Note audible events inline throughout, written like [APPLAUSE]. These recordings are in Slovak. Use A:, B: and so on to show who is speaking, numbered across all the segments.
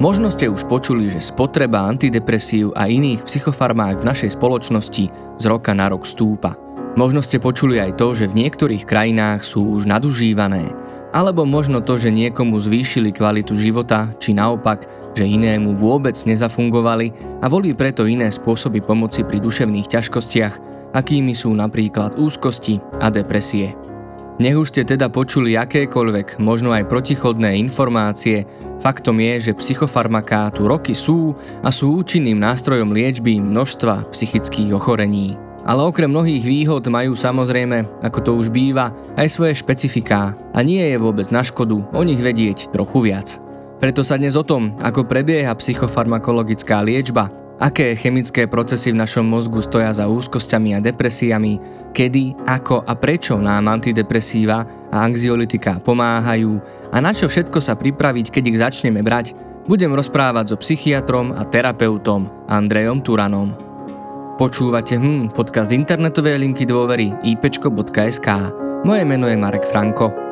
A: Možno ste už počuli, že spotreba antidepresív a iných psychofarmák v našej spoločnosti z roka na rok stúpa. Možno ste počuli aj to, že v niektorých krajinách sú už nadužívané, alebo možno to, že niekomu zvýšili kvalitu života, či naopak, že inému vôbec nezafungovali a volí preto iné spôsoby pomoci pri duševných ťažkostiach, akými sú napríklad úzkosti a depresie. Nech už ste teda počuli akékoľvek, možno aj protichodné informácie, faktom je, že psychofarmaká tu roky sú a sú účinným nástrojom liečby množstva psychických ochorení. Ale okrem mnohých výhod majú samozrejme, ako to už býva, aj svoje špecifiká a nie je vôbec na škodu o nich vedieť trochu viac. Preto sa dnes o tom, ako prebieha psychofarmakologická liečba aké chemické procesy v našom mozgu stoja za úzkosťami a depresiami, kedy, ako a prečo nám antidepresíva a anxiolitika pomáhajú a na čo všetko sa pripraviť, keď ich začneme brať, budem rozprávať so psychiatrom a terapeutom Andrejom Turanom. Počúvate hm, podcast internetovej linky dôvery ipečko.sk. Moje meno je Marek Franko.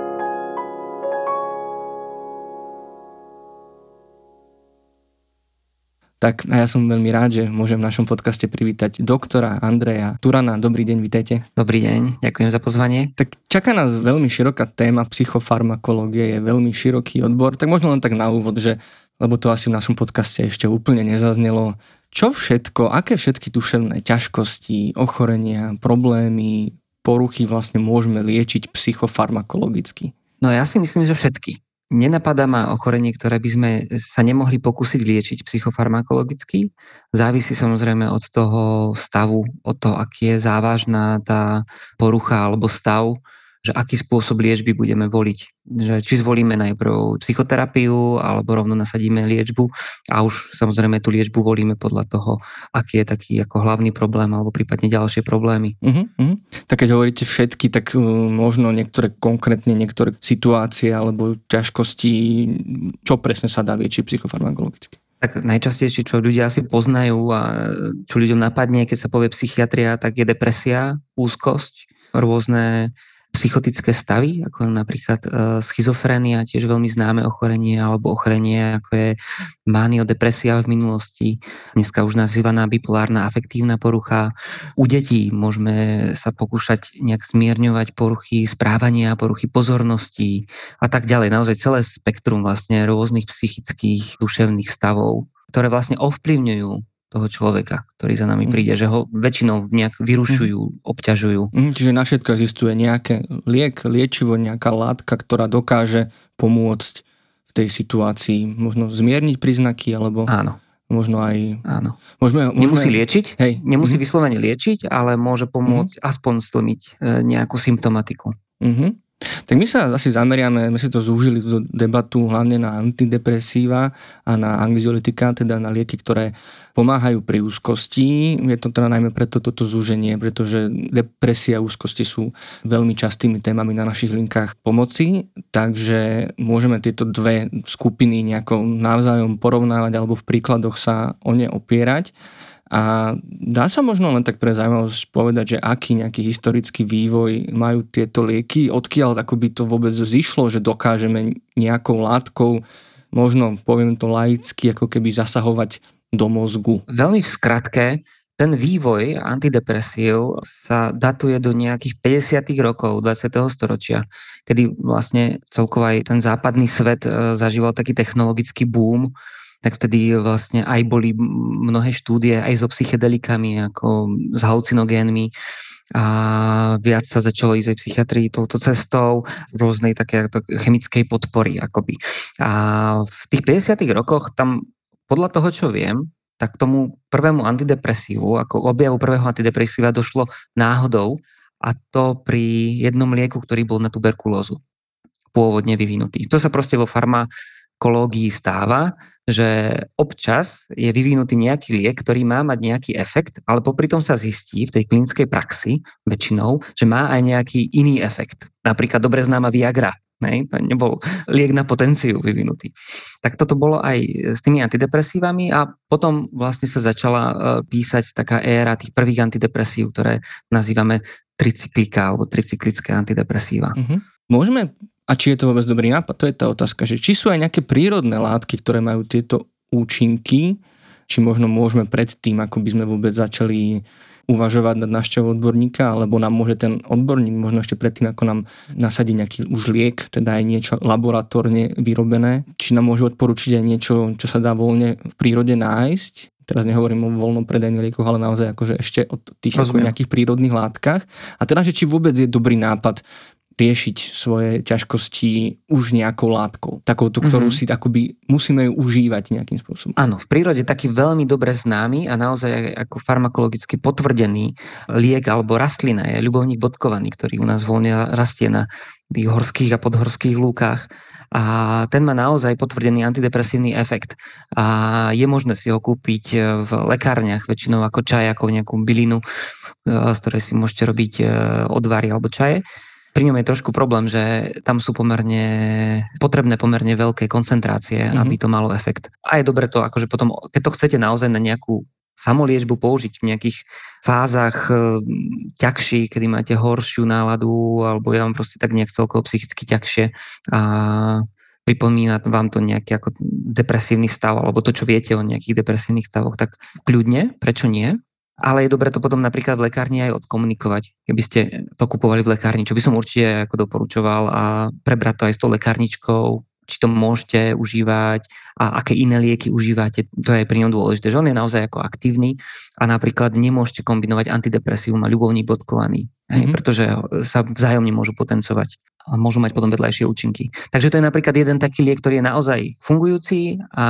A: Tak a ja som veľmi rád, že môžem v našom podcaste privítať doktora Andreja Turana. Dobrý deň, vitajte.
B: Dobrý deň, ďakujem za pozvanie.
A: Tak čaká nás veľmi široká téma, psychofarmakológie je veľmi široký odbor, tak možno len tak na úvod, že lebo to asi v našom podcaste ešte úplne nezaznelo. Čo všetko, aké všetky duševné ťažkosti, ochorenia, problémy, poruchy vlastne môžeme liečiť psychofarmakologicky?
B: No ja si myslím, že všetky. Nenapadá ma ochorenie, ktoré by sme sa nemohli pokúsiť liečiť psychofarmakologicky. Závisí samozrejme od toho stavu, od toho, aký je závažná tá porucha alebo stav, že aký spôsob liečby budeme voliť. Že či zvolíme najprv psychoterapiu alebo rovno nasadíme liečbu a už samozrejme tú liečbu volíme podľa toho, aký je taký ako hlavný problém alebo prípadne ďalšie problémy.
A: Uh-huh, uh-huh. Tak keď hovoríte všetky, tak uh, možno niektoré konkrétne niektoré situácie alebo ťažkosti, čo presne sa dá liečiť psychofarmakologicky?
B: Tak najčastejšie, čo ľudia asi poznajú a čo ľuďom napadne, keď sa povie psychiatria, tak je depresia, úzkosť, rôzne psychotické stavy, ako napríklad e, schizofrénia, tiež veľmi známe ochorenie, alebo ochorenie, ako je maniodepresia v minulosti, dneska už nazývaná bipolárna afektívna porucha. U detí môžeme sa pokúšať nejak zmierňovať poruchy správania, poruchy pozornosti a tak ďalej. Naozaj celé spektrum vlastne rôznych psychických duševných stavov, ktoré vlastne ovplyvňujú toho človeka, ktorý za nami mm. príde, že ho väčšinou nejak vyrušujú, mm. obťažujú.
A: Mm, čiže na všetko existuje nejaké liek, liečivo, nejaká látka, ktorá dokáže pomôcť v tej situácii, možno zmierniť príznaky, alebo
B: Áno.
A: možno aj...
B: Áno. Môžeme, môžeme... Nemusí liečiť, hej. nemusí mm-hmm. vyslovene liečiť, ale môže pomôcť mm-hmm. aspoň stlmiť e, nejakú symptomatiku.
A: Mm-hmm. Tak my sa asi zameriame, my si to zúžili tú debatu hlavne na antidepresíva a na anxiolitika, teda na lieky, ktoré pomáhajú pri úzkosti. Je to teda najmä preto toto zúženie, pretože depresia a úzkosti sú veľmi častými témami na našich linkách pomoci, takže môžeme tieto dve skupiny nejako navzájom porovnávať alebo v príkladoch sa o ne opierať. A dá sa možno len tak pre zaujímavosť povedať, že aký nejaký historický vývoj majú tieto lieky, odkiaľ ako by to vôbec zišlo, že dokážeme nejakou látkou, možno poviem to laicky, ako keby zasahovať do mozgu.
B: Veľmi v skratke, ten vývoj antidepresív sa datuje do nejakých 50. rokov 20. storočia, kedy vlastne celkovo aj ten západný svet e, zažíval taký technologický boom, tak vtedy vlastne aj boli mnohé štúdie aj so psychedelikami, ako s halucinogénmi a viac sa začalo ísť aj psychiatrii touto cestou, rôznej také chemickej podpory akoby. A v tých 50 rokoch tam podľa toho, čo viem, tak tomu prvému antidepresívu, ako objavu prvého antidepresíva došlo náhodou a to pri jednom lieku, ktorý bol na tuberkulózu pôvodne vyvinutý. To sa proste vo farma farmakológii stáva, že občas je vyvinutý nejaký liek, ktorý má mať nejaký efekt, ale popri tom sa zistí v tej klinickej praxi väčšinou, že má aj nejaký iný efekt. Napríklad dobre známa Viagra, Nej, to nebol liek na potenciu vyvinutý. Tak toto bolo aj s tými antidepresívami a potom vlastne sa začala e, písať taká éra tých prvých antidepresív, ktoré nazývame tricyklika alebo tricyklické antidepresíva.
A: Uh-huh. Môžeme a či je to vôbec dobrý nápad, to je tá otázka, že či sú aj nejaké prírodné látky, ktoré majú tieto účinky, či možno môžeme predtým, ako by sme vôbec začali uvažovať nad návštevou odborníka, alebo nám môže ten odborník možno ešte predtým, ako nám nasadí nejaký už liek, teda aj niečo laboratórne vyrobené, či nám môže odporučiť aj niečo, čo sa dá voľne v prírode nájsť, teraz nehovorím o voľnom predajných liekoch, ale naozaj akože ešte o tých ako nejakých prírodných látkach. A teda, že či vôbec je dobrý nápad riešiť svoje ťažkosti už nejakou látkou. Takouto, ktorú mm-hmm. si akoby musíme ju užívať nejakým spôsobom.
B: Áno, v prírode taký veľmi dobre známy a naozaj ako farmakologicky potvrdený liek alebo rastlina je ľubovník bodkovaný, ktorý u nás voľne rastie na tých horských a podhorských lúkach a ten má naozaj potvrdený antidepresívny efekt. A je možné si ho kúpiť v lekárniach, väčšinou ako čaj, ako nejakú bylinu, z ktorej si môžete robiť e, odvary alebo čaje. Pri ňom je trošku problém, že tam sú pomerne potrebné pomerne veľké koncentrácie, mm-hmm. aby to malo efekt. A je dobre to, akože potom, keď to chcete naozaj na nejakú samoliečbu použiť v nejakých fázach e, ťažší, kedy máte horšiu náladu, alebo ja vám proste tak nejak celkovo psychicky ťažšie a pripomína vám to nejaký ako depresívny stav, alebo to, čo viete o nejakých depresívnych stavoch, tak kľudne, prečo nie? Ale je dobre to potom napríklad v lekárni aj odkomunikovať, keby ste to kupovali v lekárni, čo by som určite ako doporučoval a prebrať to aj s tou lekárničkou, či to môžete užívať a aké iné lieky užívate, to je pri ňom dôležité, že on je naozaj ako aktívny a napríklad nemôžete kombinovať antidepresívum a ľubovník bodkovaný, mm-hmm. pretože sa vzájomne môžu potencovať a môžu mať potom vedľajšie účinky. Takže to je napríklad jeden taký liek, ktorý je naozaj fungujúci a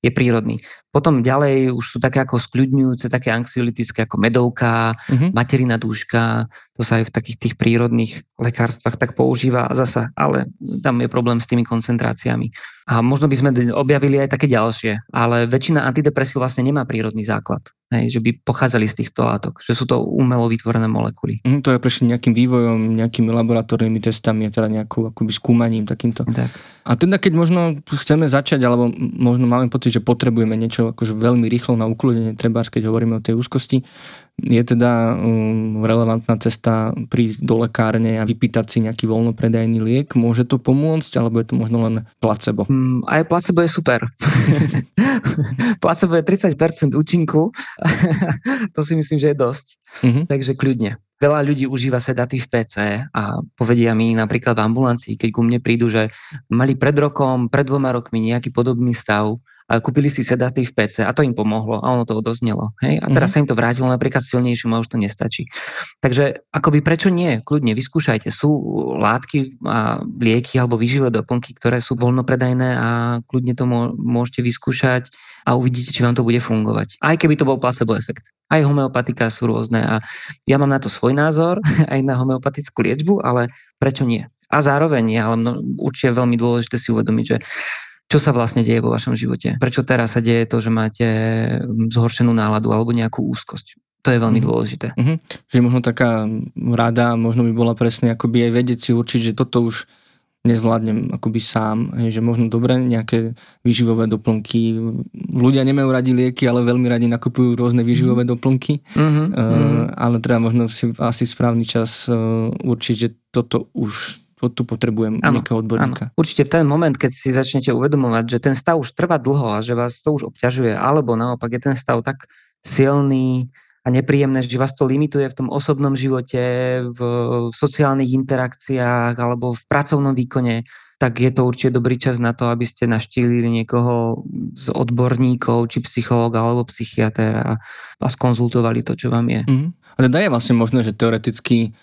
B: je prírodný. Potom ďalej už sú také ako skľudňujúce, také anxiolitické ako medovka, uh-huh. materina dúška, to sa aj v takých tých prírodných lekárstvách tak používa zasa, ale tam je problém s tými koncentráciami. A možno by sme objavili aj také ďalšie, ale väčšina antidepresív vlastne nemá prírodný základ hej, že by pochádzali z týchto látok, že sú to umelo vytvorené molekuly.
A: Mm, je prešli nejakým vývojom, nejakými laboratórnymi testami a teda nejakú akoby skúmaním takýmto. Tak. A teda keď možno chceme začať, alebo možno máme pocit, že potrebujeme niečo akože veľmi rýchlo na ukludenie, treba keď hovoríme o tej úzkosti, je teda um, relevantná cesta prísť do lekárne a vypýtať si nejaký voľnopredajný liek. Môže to pomôcť, alebo je to možno len placebo?
B: Mm, aj placebo je super. [LAUGHS] placebo je 30% účinku. [LAUGHS] to si myslím, že je dosť. Mm-hmm. Takže kľudne. Veľa ľudí užíva sedatív v PC a povedia mi napríklad v ambulancii, keď ku mne prídu, že mali pred rokom, pred dvoma rokmi nejaký podobný stav kúpili si sedatív v PC a to im pomohlo a ono to odoznelo. Hej? A teraz mm-hmm. sa im to vrátilo napríklad silnejším a už to nestačí. Takže akoby prečo nie? Kľudne vyskúšajte. Sú látky a lieky alebo výživé doplnky, ktoré sú voľnopredajné a kľudne to môžete vyskúšať a uvidíte, či vám to bude fungovať. Aj keby to bol placebo efekt. Aj homeopatika sú rôzne a ja mám na to svoj názor, [LAUGHS] aj na homeopatickú liečbu, ale prečo nie? A zároveň je ale mno, určite veľmi dôležité si uvedomiť, že čo sa vlastne deje vo vašom živote. Prečo teraz sa deje to, že máte zhoršenú náladu alebo nejakú úzkosť. To je veľmi mm-hmm. dôležité.
A: Mm-hmm. Že možno taká rada, možno by bola presne akoby aj vedieť si určiť, že toto už nezvládnem akoby sám, že možno dobre nejaké výživové doplnky. Ľudia nemajú radi lieky, ale veľmi radi nakupujú rôzne výživové mm. doplnky, mm-hmm. uh, ale treba možno si asi správny čas uh, určiť, že toto už tu potrebujem ano, nejakého odborníka.
B: Ano. Určite v ten moment, keď si začnete uvedomovať, že ten stav už trvá dlho a že vás to už obťažuje, alebo naopak je ten stav tak silný a nepríjemné, že vás to limituje v tom osobnom živote, v, sociálnych interakciách alebo v pracovnom výkone, tak je to určite dobrý čas na to, aby ste naštívili niekoho z odborníkov, či psychológa alebo psychiatéra a, a skonzultovali to, čo vám je.
A: Mm. A teda je vlastne možné, že teoreticky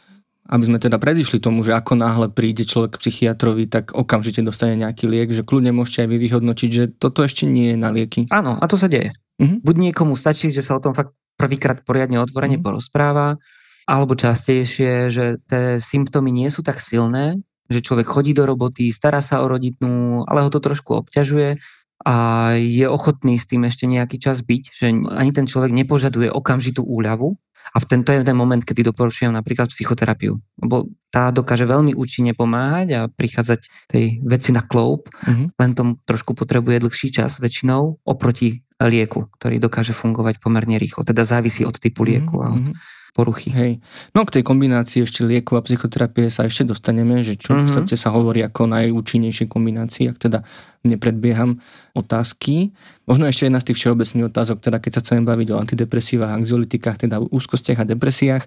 A: aby sme teda predišli tomu, že ako náhle príde človek k psychiatrovi, tak okamžite dostane nejaký liek, že kľudne môžete aj vy vyhodnotiť, že toto ešte nie je na lieky.
B: Áno, a to sa deje. Uh-huh. Buď niekomu stačí, že sa o tom fakt prvýkrát poriadne otvorene uh-huh. porozpráva, alebo častejšie, že tie symptómy nie sú tak silné, že človek chodí do roboty, stará sa o roditnú, ale ho to trošku obťažuje a je ochotný s tým ešte nejaký čas byť, že ani ten človek nepožaduje okamžitú úľavu, a v tento je ten moment, kedy doporučujem napríklad psychoterapiu, lebo tá dokáže veľmi účinne pomáhať a prichádzať tej veci na kloup, mm-hmm. len tom trošku potrebuje dlhší čas väčšinou oproti lieku, ktorý dokáže fungovať pomerne rýchlo. Teda závisí od typu lieku. Mm-hmm. Poruchy.
A: Hej. No k tej kombinácii ešte lieku a psychoterapie sa ešte dostaneme, že čo mm-hmm. v podstate sa hovorí ako najúčinnejšej kombinácii, ak teda nepredbieham otázky. Možno ešte jedna z tých všeobecných otázok, teda keď sa chceme baviť o antidepresívach, anxiolitikách, teda úzkostiach a depresiách,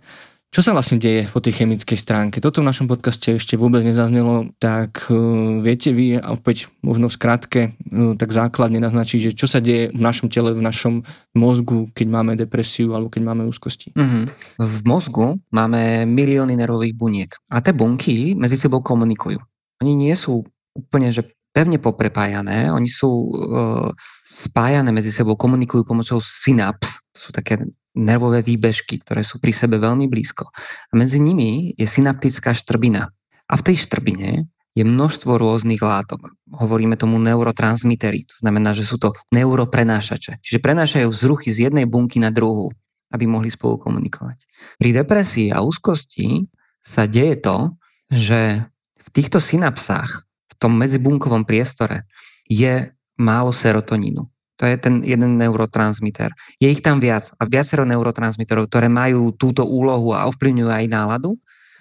A: čo sa vlastne deje po tej chemickej stránke? Toto v našom podcaste ešte vôbec nezaznelo, tak uh, viete vy, a opäť možno v skratke, uh, tak základne naznačiť, že čo sa deje v našom tele, v našom mozgu, keď máme depresiu alebo keď máme úzkosti?
B: Mm-hmm. V mozgu máme milióny nervových buniek a tie bunky medzi sebou komunikujú. Oni nie sú úplne, že pevne poprepájané, oni sú uh, spájané medzi sebou, komunikujú pomocou synaps, to sú také nervové výbežky, ktoré sú pri sebe veľmi blízko. A medzi nimi je synaptická štrbina. A v tej štrbine je množstvo rôznych látok. Hovoríme tomu neurotransmitery, to znamená, že sú to neuroprenášače. Čiže prenášajú vzruchy z jednej bunky na druhú, aby mohli spolu komunikovať. Pri depresii a úzkosti sa deje to, že v týchto synapsách, v tom medzibunkovom priestore, je málo serotonínu. To je ten jeden neurotransmiter. Je ich tam viac a viacero neurotransmiterov, ktoré majú túto úlohu a ovplyvňujú aj náladu.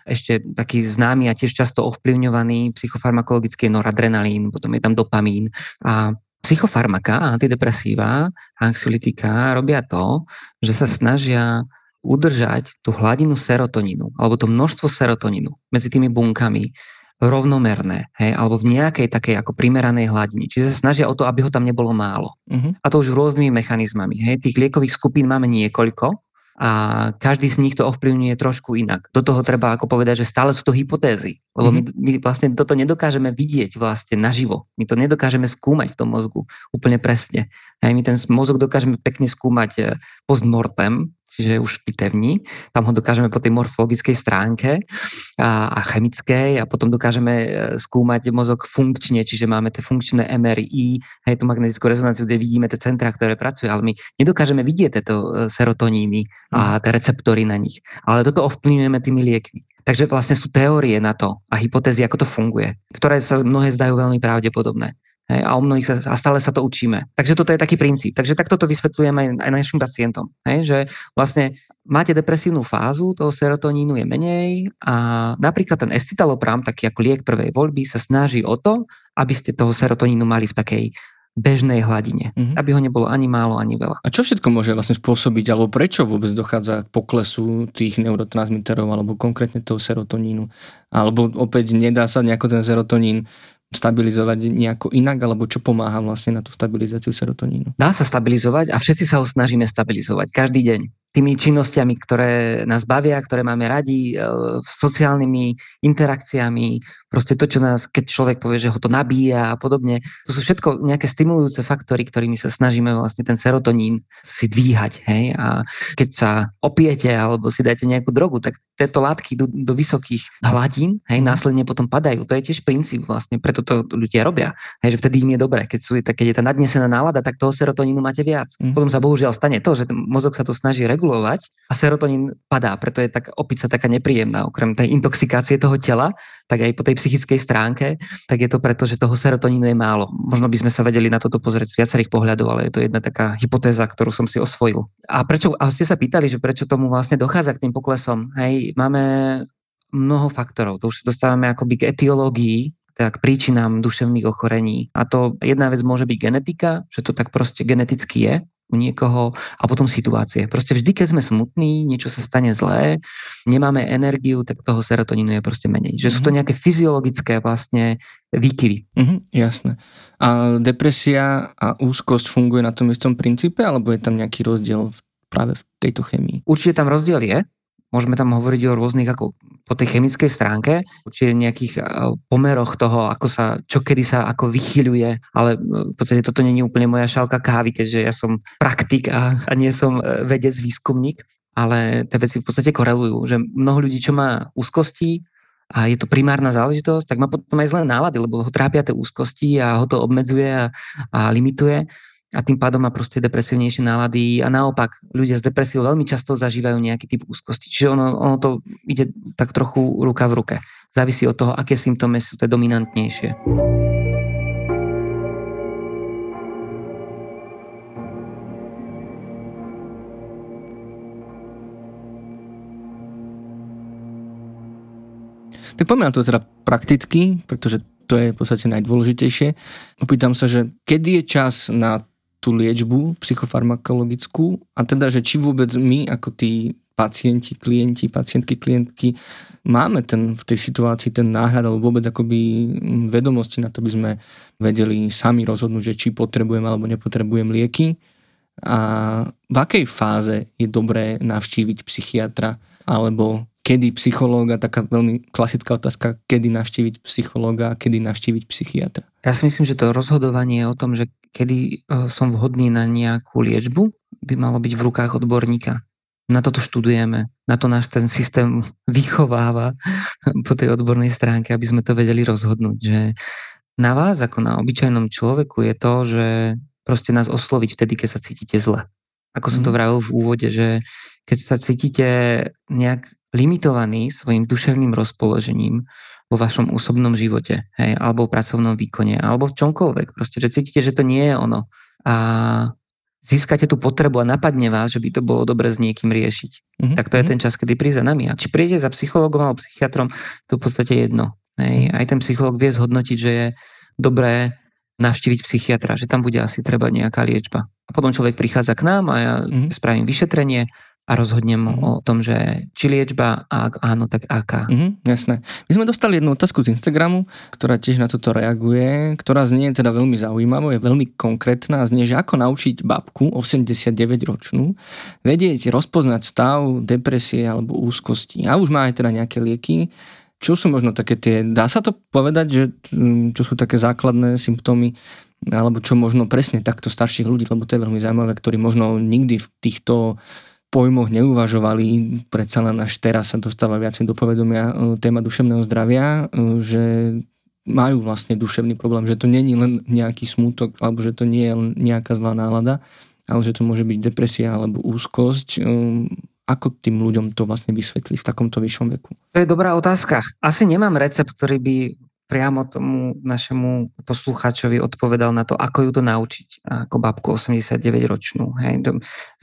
B: Ešte taký známy a tiež často ovplyvňovaný psychofarmakologický noradrenalín, potom je tam dopamín. A psychofarmaka, antidepresíva, anxiolytika robia to, že sa snažia udržať tú hladinu serotonínu alebo to množstvo serotonínu medzi tými bunkami rovnomerné, hej, alebo v nejakej takej ako primeranej hladine. Čiže sa snažia o to, aby ho tam nebolo málo. Uh-huh. A to už rôznymi mechanizmami. Hej. Tých liekových skupín máme niekoľko a každý z nich to ovplyvňuje trošku inak. Do toho treba ako povedať, že stále sú to hypotézy, lebo mm-hmm. my, my vlastne toto nedokážeme vidieť vlastne naživo. My to nedokážeme skúmať v tom mozgu úplne presne. Hej, my ten mozog dokážeme pekne skúmať eh, postmortem, čiže už pitevní. Tam ho dokážeme po tej morfologickej stránke a, a chemickej a potom dokážeme e, skúmať mozog funkčne, čiže máme tie funkčné MRI, hej, tú magnetickú rezonanciu, kde vidíme tie centra, ktoré pracujú, ale my nedokážeme vidieť tieto e, serotoníny a mm. tie receptory na nich. Ale toto ovplyvňujeme tými liekmi. Takže vlastne sú teórie na to a hypotézy, ako to funguje, ktoré sa mnohé zdajú veľmi pravdepodobné. Hej, a o mnohých sa, a stále sa to učíme. Takže toto je taký princíp. Takže takto to vysvetľujem aj, aj našim pacientom. Hej, že vlastne máte depresívnu fázu, toho serotonínu je menej a napríklad ten escitalopram, taký ako liek prvej voľby, sa snaží o to, aby ste toho serotonínu mali v takej bežnej hladine, mm-hmm. aby ho nebolo ani málo, ani veľa.
A: A čo všetko môže vlastne spôsobiť, alebo prečo vôbec dochádza k poklesu tých neurotransmiterov, alebo konkrétne toho serotonínu? Alebo opäť nedá sa nejako ten serotonín stabilizovať nejako inak, alebo čo pomáha vlastne na tú stabilizáciu serotonínu?
B: Dá sa stabilizovať a všetci sa ho snažíme stabilizovať každý deň tými činnosťami, ktoré nás bavia, ktoré máme radi, e, sociálnymi interakciami, proste to, čo nás, keď človek povie, že ho to nabíja a podobne. To sú všetko nejaké stimulujúce faktory, ktorými sa snažíme vlastne ten serotonín si dvíhať. Hej? A keď sa opiete alebo si dáte nejakú drogu, tak tieto látky idú do vysokých hladín, hej, následne potom padajú. To je tiež princíp vlastne, preto to ľudia robia. Hej, že vtedy im je dobré. Keď, sú, keď je tá nadnesená nálada, tak toho serotonínu máte viac. Mm. Potom sa bohužiaľ stane to, že ten mozog sa to snaží regulovať regulovať a serotonín padá, preto je tak opica taká nepríjemná. Okrem tej intoxikácie toho tela, tak aj po tej psychickej stránke, tak je to preto, že toho serotonínu je málo. Možno by sme sa vedeli na toto pozrieť z viacerých pohľadov, ale je to jedna taká hypotéza, ktorú som si osvojil. A prečo, a ste sa pýtali, že prečo tomu vlastne dochádza k tým poklesom. Hej, máme mnoho faktorov. To už sa dostávame akoby k etiológii tak príčinám duševných ochorení. A to jedna vec môže byť genetika, že to tak proste geneticky je, u niekoho a potom situácie. Proste vždy, keď sme smutní, niečo sa stane zlé, nemáme energiu, tak toho serotonínu je proste menej. Že mm-hmm. sú to mhm. nejaké fyziologické vlastne výkyvy.
A: Mm-hmm, jasné. A depresia a úzkosť funguje na tom istom princípe, alebo je tam nejaký rozdiel v, práve v tejto chemii?
B: Určite tam rozdiel je. Môžeme tam hovoriť o rôznych ako po tej chemickej stránke, určite nejakých eh, pomeroch toho, ako sa, čo kedy sa ako vychyľuje, ale eh, v podstate toto nie je úplne moja šálka kávy, keďže ja som praktik a, a nie som eh, vedec, výskumník, ale tie veci v podstate korelujú, že mnoho ľudí, čo má úzkosti, a je to primárna záležitosť, tak má potom aj zlé nálady, lebo ho trápia tie úzkosti a ho to obmedzuje a, a limituje a tým pádom má proste depresívnejšie nálady a naopak ľudia s depresiou veľmi často zažívajú nejaký typ úzkosti. Čiže ono, ono to ide tak trochu ruka v ruke. Závisí od toho, aké symptómy sú tie dominantnejšie.
A: Tak poďme na to teda prakticky, pretože to je v podstate najdôležitejšie. Opýtam sa, že kedy je čas na tú liečbu psychofarmakologickú a teda, že či vôbec my ako tí pacienti, klienti, pacientky, klientky máme ten, v tej situácii ten náhľad alebo vôbec akoby vedomosti na to, by sme vedeli sami rozhodnúť, že či potrebujem alebo nepotrebujem lieky a v akej fáze je dobré navštíviť psychiatra alebo kedy psychológa, taká veľmi klasická otázka, kedy navštíviť psychológa, kedy navštíviť psychiatra.
B: Ja si myslím, že to rozhodovanie o tom, že kedy e, som vhodný na nejakú liečbu, by malo byť v rukách odborníka. Na toto študujeme, na to náš ten systém [LAUGHS] vychováva po tej odbornej stránke, aby sme to vedeli rozhodnúť, že na vás ako na obyčajnom človeku je to, že proste nás osloviť vtedy, keď sa cítite zle. Ako som to mhm. vravil v úvode, že keď sa cítite nejak limitovaný svojim duševným rozpoložením vo vašom osobnom živote, hej, alebo v pracovnom výkone, alebo v čomkoľvek. Proste, že cítite, že to nie je ono. A získate tú potrebu a napadne vás, že by to bolo dobre s niekým riešiť. Mm-hmm. Tak to je mhm. ten čas, kedy príde za nami. A či príde za psychologom alebo psychiatrom, to v podstate jedno. Hej. Aj ten psycholog vie zhodnotiť, že je dobré navštíviť psychiatra, že tam bude asi treba nejaká liečba. A potom človek prichádza k nám a ja mm-hmm. spravím vyšetrenie a rozhodnem mm-hmm. o tom, že či liečba a ak áno, tak aká.
A: Mm-hmm, jasné. My sme dostali jednu otázku z Instagramu, ktorá tiež na toto reaguje, ktorá znie teda veľmi zaujímavá, je veľmi konkrétna a znie, že ako naučiť babku 89-ročnú vedieť rozpoznať stav depresie alebo úzkosti. A už má aj teda nejaké lieky. Čo sú možno také tie, dá sa to povedať, že mm, čo sú také základné symptómy alebo čo možno presne takto starších ľudí, lebo to je veľmi zaujímavé, ktorí možno nikdy v týchto pojmoch neuvažovali, predsa len až teraz sa dostáva viacej do povedomia e, téma duševného zdravia, e, že majú vlastne duševný problém, že to není len nejaký smútok, alebo že to nie je len nejaká zlá nálada, ale že to môže byť depresia alebo úzkosť. E, ako tým ľuďom to vlastne vysvetliť v takomto vyššom veku?
B: To je dobrá otázka. Asi nemám recept, ktorý by priamo tomu našemu poslucháčovi odpovedal na to, ako ju to naučiť, ako babku 89-ročnú. Hej.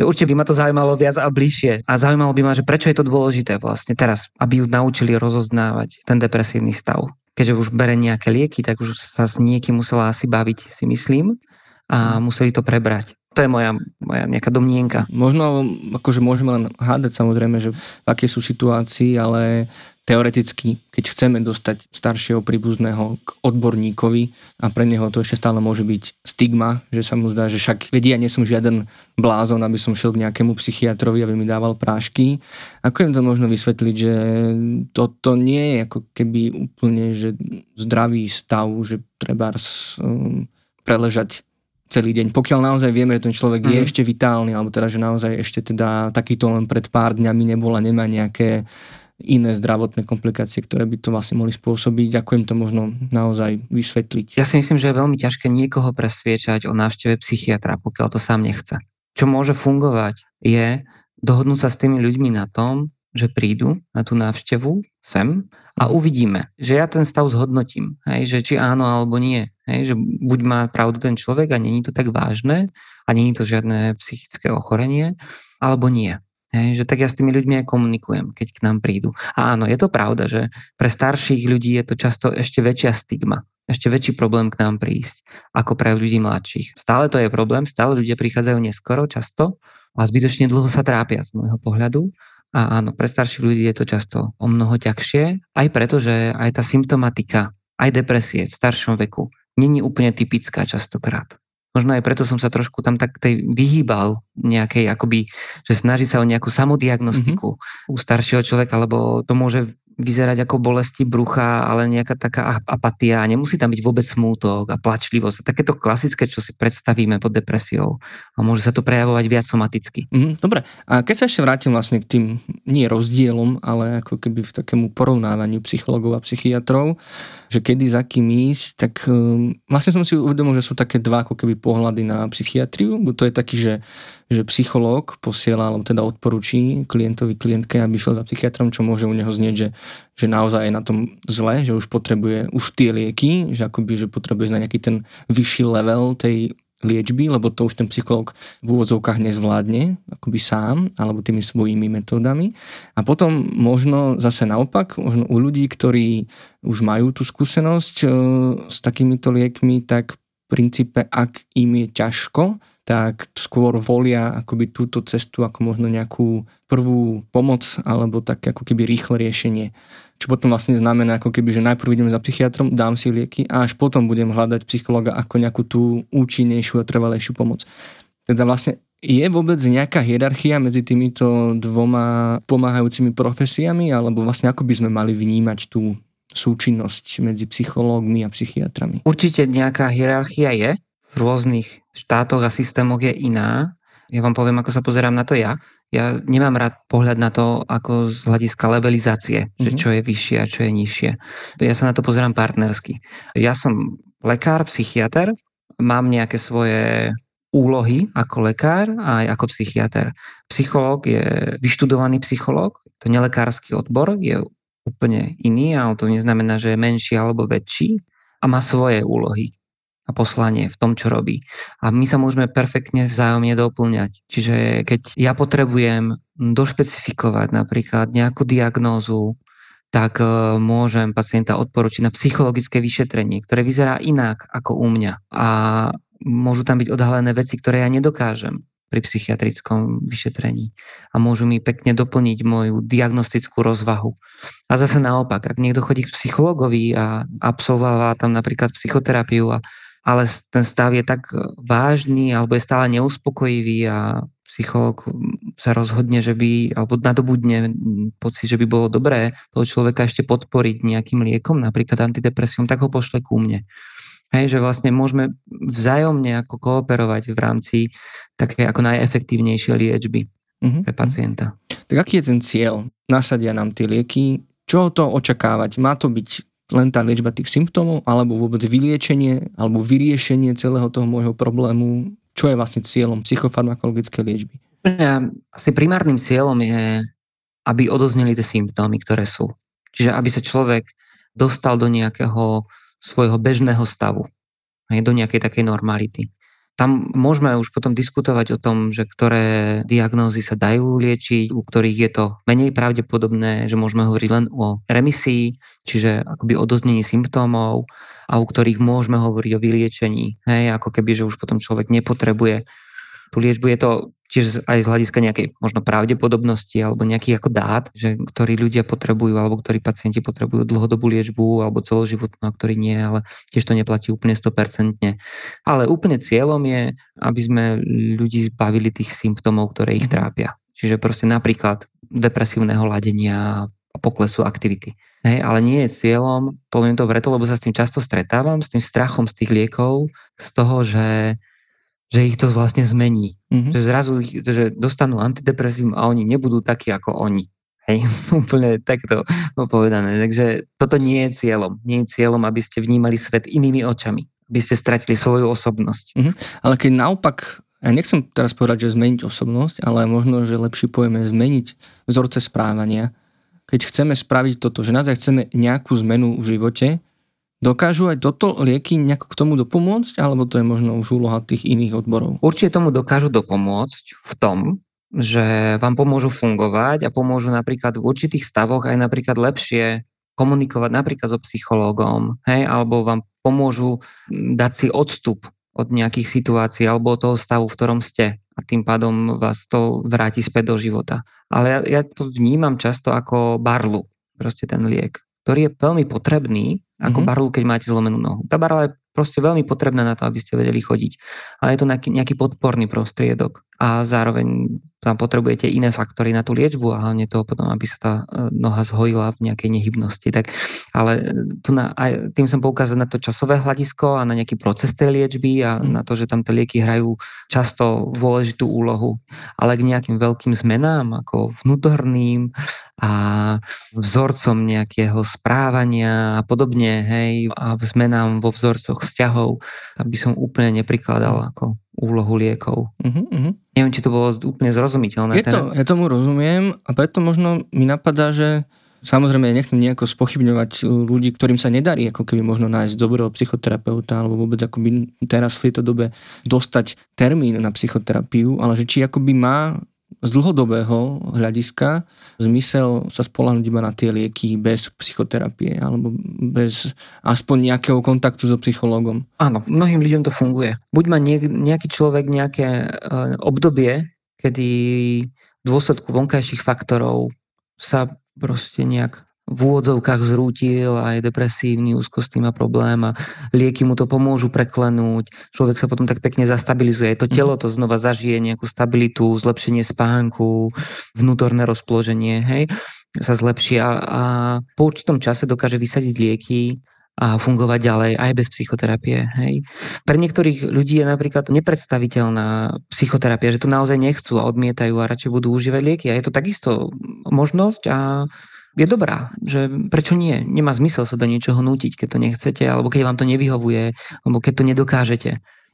B: Určite by ma to zaujímalo viac a bližšie. A zaujímalo by ma, že prečo je to dôležité vlastne teraz, aby ju naučili rozoznávať ten depresívny stav. Keďže už bere nejaké lieky, tak už sa s niekým musela asi baviť, si myslím, a museli to prebrať. To je moja, moja nejaká domnienka.
A: Možno akože môžeme len hádať samozrejme, že akej sú situácii, ale teoreticky, keď chceme dostať staršieho príbuzného k odborníkovi a pre neho to ešte stále môže byť stigma, že sa mu zdá, že však vedia, nie som žiaden blázon, aby som šiel k nejakému psychiatrovi, aby mi dával prášky. Ako im to možno vysvetliť, že toto nie je ako keby úplne že zdravý stav, že treba um, preležať celý deň. Pokiaľ naozaj vieme, že ten človek mm-hmm. je mhm. ešte vitálny, alebo teda, že naozaj ešte teda takýto len pred pár dňami nebol a nemá nejaké iné zdravotné komplikácie, ktoré by to vlastne mohli spôsobiť, ako im to možno naozaj vysvetliť.
B: Ja si myslím, že je veľmi ťažké niekoho presviečať o návšteve psychiatra, pokiaľ to sám nechce. Čo môže fungovať je dohodnúť sa s tými ľuďmi na tom, že prídu na tú návštevu sem a mhm. uvidíme, že ja ten stav zhodnotím, hej, že či áno alebo nie. Hej, že buď má pravdu ten človek a není to tak vážne a není to žiadne psychické ochorenie, alebo nie. Hej, že tak ja s tými ľuďmi aj komunikujem, keď k nám prídu. A áno, je to pravda, že pre starších ľudí je to často ešte väčšia stigma, ešte väčší problém k nám prísť, ako pre ľudí mladších. Stále to je problém, stále ľudia prichádzajú neskoro, často a zbytočne dlho sa trápia z môjho pohľadu. A áno, pre starších ľudí je to často o mnoho ťažšie, aj preto, že aj tá symptomatika, aj depresie v staršom veku není úplne typická častokrát. Možno aj preto som sa trošku tam tak tej vyhýbal nejakej, akoby, že snaží sa o nejakú samodiagnostiku mm-hmm. u staršieho človeka, lebo to môže vyzerať ako bolesti brucha, ale nejaká taká apatia nemusí tam byť vôbec smútok a plačlivosť. Takéto klasické, čo si predstavíme pod depresiou. A môže sa to prejavovať viac somaticky.
A: Mm, dobre, a keď sa ešte vrátim vlastne k tým nie rozdielom, ale ako keby v takému porovnávaniu psychologov a psychiatrov, že kedy za kým ísť, tak um, vlastne som si uvedomil, že sú také dva ako keby pohľady na psychiatriu. To je taký, že že psychológ posiela, alebo teda odporúči klientovi, klientke, aby šiel za psychiatrom, čo môže u neho znieť, že, že naozaj je na tom zle, že už potrebuje už tie lieky, že akoby, že potrebuje na nejaký ten vyšší level tej liečby, lebo to už ten psychológ v úvodzovkách nezvládne, akoby sám, alebo tými svojimi metódami. A potom možno zase naopak, možno u ľudí, ktorí už majú tú skúsenosť e, s takýmito liekmi, tak v princípe, ak im je ťažko, tak skôr volia akoby túto cestu ako možno nejakú prvú pomoc alebo tak ako keby rýchle riešenie. Čo potom vlastne znamená ako keby, že najprv idem za psychiatrom, dám si lieky a až potom budem hľadať psychologa ako nejakú tú účinnejšiu a trvalejšiu pomoc. Teda vlastne je vôbec nejaká hierarchia medzi týmito dvoma pomáhajúcimi profesiami alebo vlastne ako by sme mali vnímať tú súčinnosť medzi psychológmi a psychiatrami?
B: Určite nejaká hierarchia je rôznych štátoch a systémoch je iná. Ja vám poviem, ako sa pozerám na to ja. Ja nemám rád pohľad na to ako z hľadiska levelizácie, mm-hmm. že mhm. čo je vyššie a čo je nižšie. Ja sa na to pozerám partnersky. Ja som lekár, psychiatr, mám nejaké svoje úlohy ako lekár a aj ako psychiatr. Psychológ je vyštudovaný psychológ, to nelekársky odbor, je úplne iný, ale to neznamená, že je menší alebo väčší a má svoje úlohy a poslanie v tom, čo robí. A my sa môžeme perfektne vzájomne doplňať. Čiže keď ja potrebujem došpecifikovať napríklad nejakú diagnózu, tak e, môžem pacienta odporučiť na psychologické vyšetrenie, ktoré vyzerá inak ako u mňa. A môžu tam byť odhalené veci, ktoré ja nedokážem pri psychiatrickom vyšetrení a môžu mi pekne doplniť moju diagnostickú rozvahu. A zase naopak, ak niekto chodí k psychologovi a absolvováva tam napríklad psychoterapiu a ale ten stav je tak e, vážny alebo je stále neuspokojivý a psychológ sa rozhodne, že by, alebo nadobudne pocit, že by bolo dobré toho človeka ešte podporiť nejakým liekom, napríklad antidepresium, tak ho pošle ku mne. Hej, že vlastne môžeme vzájomne ako kooperovať v rámci také ako najefektívnejšie liečby uh-huh. pre pacienta.
A: Tak aký je ten cieľ? Nasadia nám tie lieky, čo to očakávať? Má to byť len tá liečba tých symptómov, alebo vôbec vyliečenie, alebo vyriešenie celého toho môjho problému, čo je vlastne cieľom psychofarmakologickej liečby?
B: Asi primárnym cieľom je, aby odozneli tie symptómy, ktoré sú. Čiže aby sa človek dostal do nejakého svojho bežného stavu, do nejakej takej normality. Tam môžeme už potom diskutovať o tom, že ktoré diagnózy sa dajú liečiť, u ktorých je to menej pravdepodobné, že môžeme hovoriť len o remisii, čiže akoby o doznení symptómov a u ktorých môžeme hovoriť o vyliečení. Hej, ako keby, že už potom človek nepotrebuje tú liečbu. Je to tiež aj z hľadiska nejakej možno pravdepodobnosti alebo nejakých ako dát, že ktorí ľudia potrebujú alebo ktorí pacienti potrebujú dlhodobú liečbu alebo celoživotnú a ktorí nie, ale tiež to neplatí úplne 100%. Ale úplne cieľom je, aby sme ľudí zbavili tých symptómov, ktoré ich mhm. trápia. Čiže proste napríklad depresívneho ladenia a poklesu aktivity. Hej, ale nie je cieľom, poviem to preto, lebo sa s tým často stretávam, s tým strachom z tých liekov, z toho, že že ich to vlastne zmení. Mm-hmm. Že zrazu ich, že dostanú antidepresívum a oni nebudú takí ako oni. Hej, [LAUGHS] úplne takto povedané. Takže toto nie je cieľom. Nie je cieľom, aby ste vnímali svet inými očami. Aby ste stratili svoju osobnosť.
A: Mm-hmm. Ale keď naopak, ja nechcem teraz povedať, že zmeniť osobnosť, ale možno, že lepšie povieme zmeniť vzorce správania. Keď chceme spraviť toto, že naozaj chceme nejakú zmenu v živote, Dokážu aj toto lieky nejako k tomu dopomôcť, alebo to je možno už úloha tých iných odborov?
B: Určite tomu dokážu dopomôcť v tom, že vám pomôžu fungovať a pomôžu napríklad v určitých stavoch aj napríklad lepšie komunikovať napríklad so psychológom, hej, alebo vám pomôžu dať si odstup od nejakých situácií alebo od toho stavu, v ktorom ste a tým pádom vás to vráti späť do života. Ale ja, ja to vnímam často ako barlu, proste ten liek, ktorý je veľmi potrebný, ako mm-hmm. barlu, keď máte zlomenú nohu. Tá barla je proste veľmi potrebná na to, aby ste vedeli chodiť. Ale je to nejaký, nejaký podporný prostriedok a zároveň tam potrebujete iné faktory na tú liečbu a hlavne to potom, aby sa tá e, noha zhojila v nejakej nehybnosti. Tak, ale e, tu na, aj, tým som poukázal na to časové hľadisko a na nejaký proces tej liečby a mm. na to, že tam tie lieky hrajú často dôležitú úlohu. Ale k nejakým veľkým zmenám, ako vnútorným a vzorcom nejakého správania a podobne, hej, a zmenám vo vzorcoch vzťahov, tam by som úplne neprikladal ako úlohu liekov. Uh-huh, uh-huh. Neviem, či to bolo úplne zrozumiteľné.
A: Je to, ja tomu rozumiem a preto možno mi napadá, že Samozrejme, nechcem nejako spochybňovať ľudí, ktorým sa nedarí ako keby možno nájsť dobrého psychoterapeuta alebo vôbec akoby teraz v tejto dobe dostať termín na psychoterapiu, ale že či akoby má z dlhodobého hľadiska zmysel sa spolahnuť iba na tie lieky bez psychoterapie alebo bez aspoň nejakého kontaktu so psychológom.
B: Áno, mnohým ľuďom to funguje. Buď má nejaký človek nejaké e, obdobie, kedy v dôsledku vonkajších faktorov sa proste nejak v úvodzovkách zrútil a je depresívny, úzkostný má problém a lieky mu to pomôžu preklenúť. Človek sa potom tak pekne zastabilizuje. To telo to znova zažije nejakú stabilitu, zlepšenie spánku, vnútorné rozpoloženie, hej, sa zlepší a, a po určitom čase dokáže vysadiť lieky a fungovať ďalej aj bez psychoterapie. Hej. Pre niektorých ľudí je napríklad nepredstaviteľná psychoterapia, že to naozaj nechcú a odmietajú a radšej budú užívať lieky. A je to takisto možnosť a je dobrá, že prečo nie? Nemá zmysel sa do niečoho nútiť, keď to nechcete, alebo keď vám to nevyhovuje, alebo keď to nedokážete.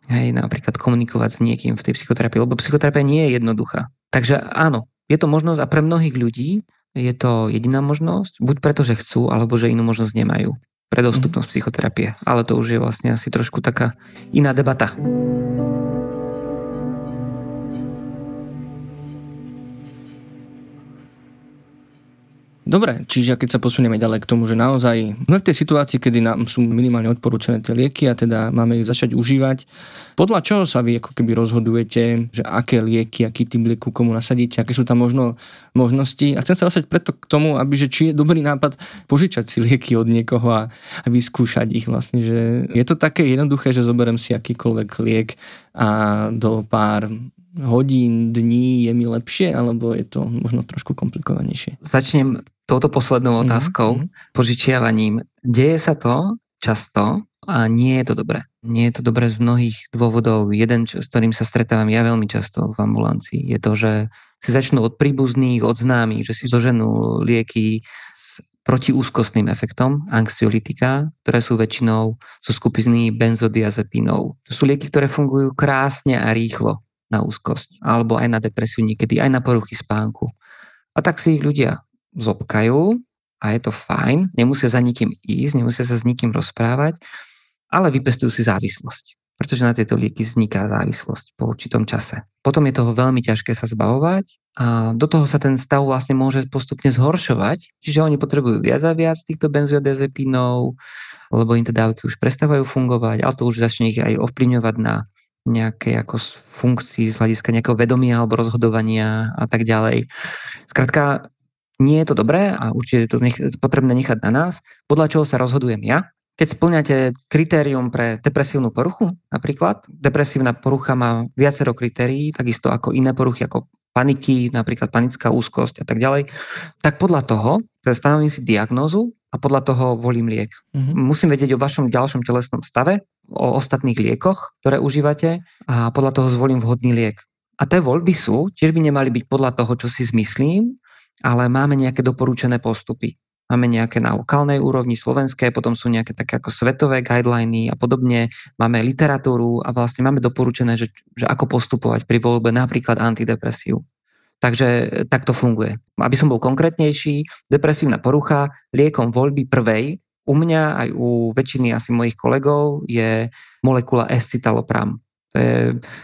B: Hej, napríklad komunikovať s niekým v tej psychoterapii, lebo psychoterapia nie je jednoduchá. Takže áno, je to možnosť a pre mnohých ľudí je to jediná možnosť, buď preto, že chcú, alebo že inú možnosť nemajú pre dostupnosť mhm. psychoterapie. Ale to už je vlastne asi trošku taká iná debata.
A: Dobre, čiže keď sa posunieme ďalej k tomu, že naozaj sme v tej situácii, kedy nám sú minimálne odporúčané tie lieky a teda máme ich začať užívať, podľa čoho sa vy ako keby rozhodujete, že aké lieky, aký typ lieku komu nasadíte, aké sú tam možno možnosti. A chcem sa dostať preto k tomu, aby že či je dobrý nápad požičať si lieky od niekoho a, a vyskúšať ich vlastne, že je to také jednoduché, že zoberiem si akýkoľvek liek a do pár hodín, dní je mi lepšie, alebo je to možno trošku komplikovanejšie?
B: Začnem touto poslednou mhm, otázkou, mm-hmm. požičiavaním. Deje sa to často a nie je to dobré. Nie je to dobré z mnohých dôvodov. Jeden, čo, s ktorým sa stretávam ja veľmi často v ambulancii, je to, že si začnú od príbuzných, od známych, že si zoženú lieky s protiúzkostným efektom, anxiolitika, ktoré sú väčšinou zo skupiny benzodiazepínov. To sú lieky, ktoré fungujú krásne a rýchlo na úzkosť, alebo aj na depresiu niekedy, aj na poruchy spánku. A tak si ich ľudia zobkajú a je to fajn, nemusia za nikým ísť, nemusia sa s nikým rozprávať, ale vypestujú si závislosť, pretože na tieto lieky vzniká závislosť po určitom čase. Potom je toho veľmi ťažké sa zbavovať a do toho sa ten stav vlastne môže postupne zhoršovať, čiže oni potrebujú viac a viac týchto benzodiazepínov, lebo im tie dávky už prestávajú fungovať, ale to už začne ich aj ovplyvňovať na nejakej ako funkcii z hľadiska nejakého vedomia alebo rozhodovania a tak ďalej. Skrátka, nie je to dobré a určite je to nech, potrebné nechať na nás. Podľa čoho sa rozhodujem ja? Keď splňate kritérium pre depresívnu poruchu, napríklad, depresívna porucha má viacero kritérií, takisto ako iné poruchy, ako paniky, napríklad panická úzkosť a tak ďalej, tak podľa toho stanovím si diagnózu a podľa toho volím liek. Mm-hmm. Musím vedieť o vašom ďalšom telesnom stave, o ostatných liekoch, ktoré užívate a podľa toho zvolím vhodný liek. A tie voľby sú, tiež by nemali byť podľa toho, čo si zmyslím, ale máme nejaké doporučené postupy. Máme nejaké na lokálnej úrovni slovenské, potom sú nejaké také ako svetové guideliny a podobne. Máme literatúru a vlastne máme doporučené, že, že ako postupovať pri voľbe napríklad antidepresív. Takže tak to funguje. Aby som bol konkrétnejší, depresívna porucha liekom voľby prvej u mňa aj u väčšiny asi mojich kolegov je molekula escitalopram. To je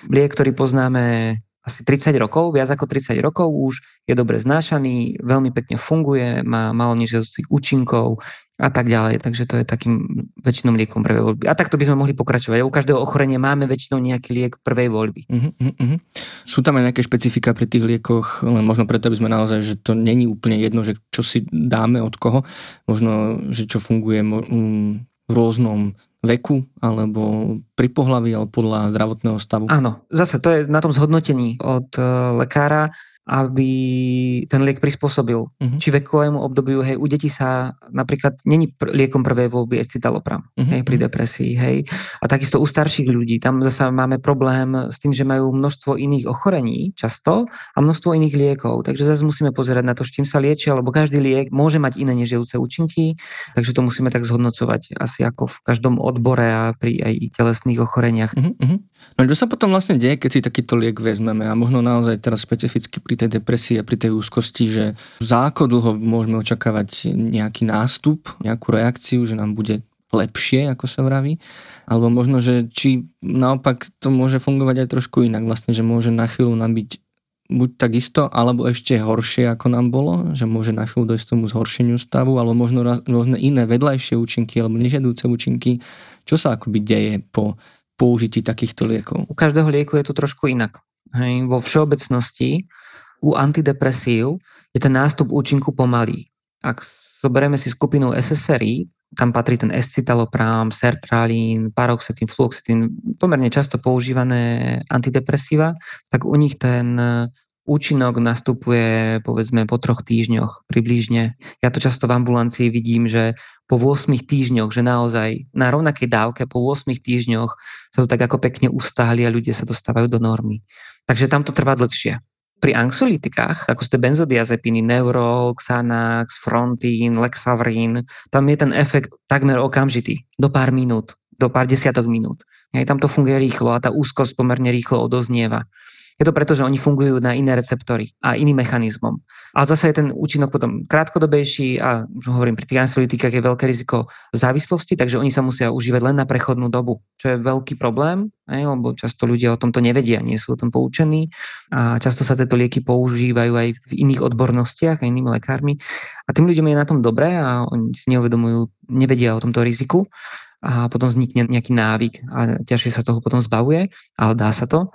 B: liek, ktorý poznáme asi 30 rokov, viac ako 30 rokov už, je dobre znášaný, veľmi pekne funguje, má malo nežiaducich účinkov a tak ďalej. Takže to je takým väčšinou liekom prvej voľby. A takto by sme mohli pokračovať. U každého ochorenia máme väčšinou nejaký liek prvej voľby. Uh-huh, uh-huh.
A: Sú tam aj nejaké špecifika pri tých liekoch, len možno preto, aby sme naozaj, že to není úplne jedno, že čo si dáme od koho, možno, že čo funguje um, v rôznom veku alebo pri pohlaví alebo podľa zdravotného stavu?
B: Áno, zase to je na tom zhodnotení od e, lekára aby ten liek prispôsobil. Uh-huh. Či vekovému obdobiu, hej, u detí sa napríklad není pr- liekom prvej voľby escitalopram, uh-huh. hej, pri mhm. depresii, hej. A takisto u starších ľudí, tam zase máme problém s tým, že majú množstvo iných ochorení často a množstvo iných liekov. Takže zase musíme pozerať na to, s čím sa liečia, lebo každý liek môže mať iné nežijúce účinky, takže to musíme tak zhodnocovať asi ako v každom odbore a pri aj telesných ochoreniach. Uh-huh.
A: No čo sa potom vlastne deje, keď si takýto liek vezmeme a možno naozaj teraz špecificky pri pri tej depresii a pri tej úzkosti, že za ako dlho môžeme očakávať nejaký nástup, nejakú reakciu, že nám bude lepšie, ako sa vraví, alebo možno, že či naopak to môže fungovať aj trošku inak, vlastne, že môže na chvíľu nám byť buď takisto, alebo ešte horšie, ako nám bolo, že môže na chvíľu dojsť tomu zhoršeniu stavu, alebo možno rôzne iné vedľajšie účinky alebo nežiadúce účinky. Čo sa akoby deje po použití takýchto liekov?
B: U každého lieku je to trošku inak. Hej, vo všeobecnosti u antidepresív je ten nástup účinku pomalý. Ak zoberieme si skupinu SSRI, tam patrí ten escitalopram, sertralín, paroxetín, fluoxetín, pomerne často používané antidepresíva, tak u nich ten účinok nastupuje povedzme po troch týždňoch približne. Ja to často v ambulancii vidím, že po 8 týždňoch, že naozaj na rovnakej dávke po 8 týždňoch sa to tak ako pekne ustáli a ľudia sa dostávajú do normy. Takže tam to trvá dlhšie. Pri anxiolytikách, ako ste benzodiazepiny, Neurol, Xanax, Frontin, Lexavrin, tam je ten efekt takmer okamžitý, do pár minút, do pár desiatok minút. Aj tam to funguje rýchlo a tá úzkosť pomerne rýchlo odoznieva. Je to preto, že oni fungujú na iné receptory a iným mechanizmom. A zase je ten účinok potom krátkodobejší a už hovorím, pri tých anxiolytikách je veľké riziko závislosti, takže oni sa musia užívať len na prechodnú dobu, čo je veľký problém, aj, lebo často ľudia o tomto nevedia, nie sú o tom poučení a často sa tieto lieky používajú aj v iných odbornostiach a inými lekármi. A tým ľuďom je na tom dobré a oni si neuvedomujú, nevedia o tomto riziku a potom vznikne nejaký návyk a ťažšie sa toho potom zbavuje, ale dá sa to.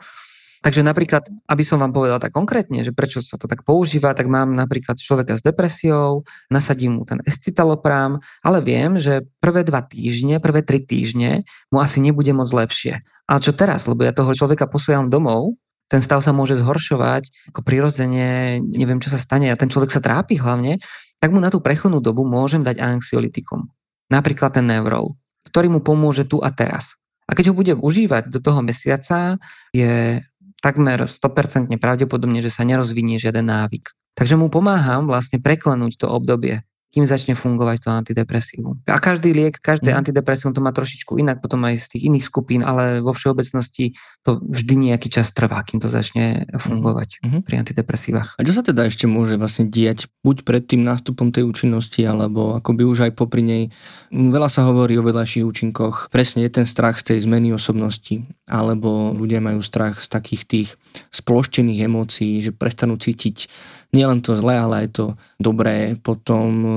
B: Takže napríklad, aby som vám povedal tak konkrétne, že prečo sa to tak používa, tak mám napríklad človeka s depresiou, nasadím mu ten escitalopram, ale viem, že prvé dva týždne, prvé tri týždne mu asi nebude moc lepšie. Ale čo teraz, lebo ja toho človeka posielam domov, ten stav sa môže zhoršovať, ako prirodzene, neviem, čo sa stane a ten človek sa trápi hlavne, tak mu na tú prechodnú dobu môžem dať anxiolitikum. Napríklad ten Nevrol, ktorý mu pomôže tu a teraz. A keď ho bude užívať do toho mesiaca, je takmer 100% pravdepodobne, že sa nerozvinie žiaden návyk. Takže mu pomáham vlastne preklenúť to obdobie kým začne fungovať to antidepresívum. A každý liek, každé mm. antidepresívum to má trošičku inak, potom aj z tých iných skupín, ale vo všeobecnosti to vždy nejaký čas trvá, kým to začne fungovať mm. pri antidepresívach.
A: A čo sa teda ešte môže vlastne diať buď pred tým nástupom tej účinnosti, alebo akoby už aj popri nej? Veľa sa hovorí o vedľajších účinkoch. Presne je ten strach z tej zmeny osobnosti, alebo ľudia majú strach z takých tých sploštených emócií, že prestanú cítiť nielen to zlé, ale aj to dobré. Potom e,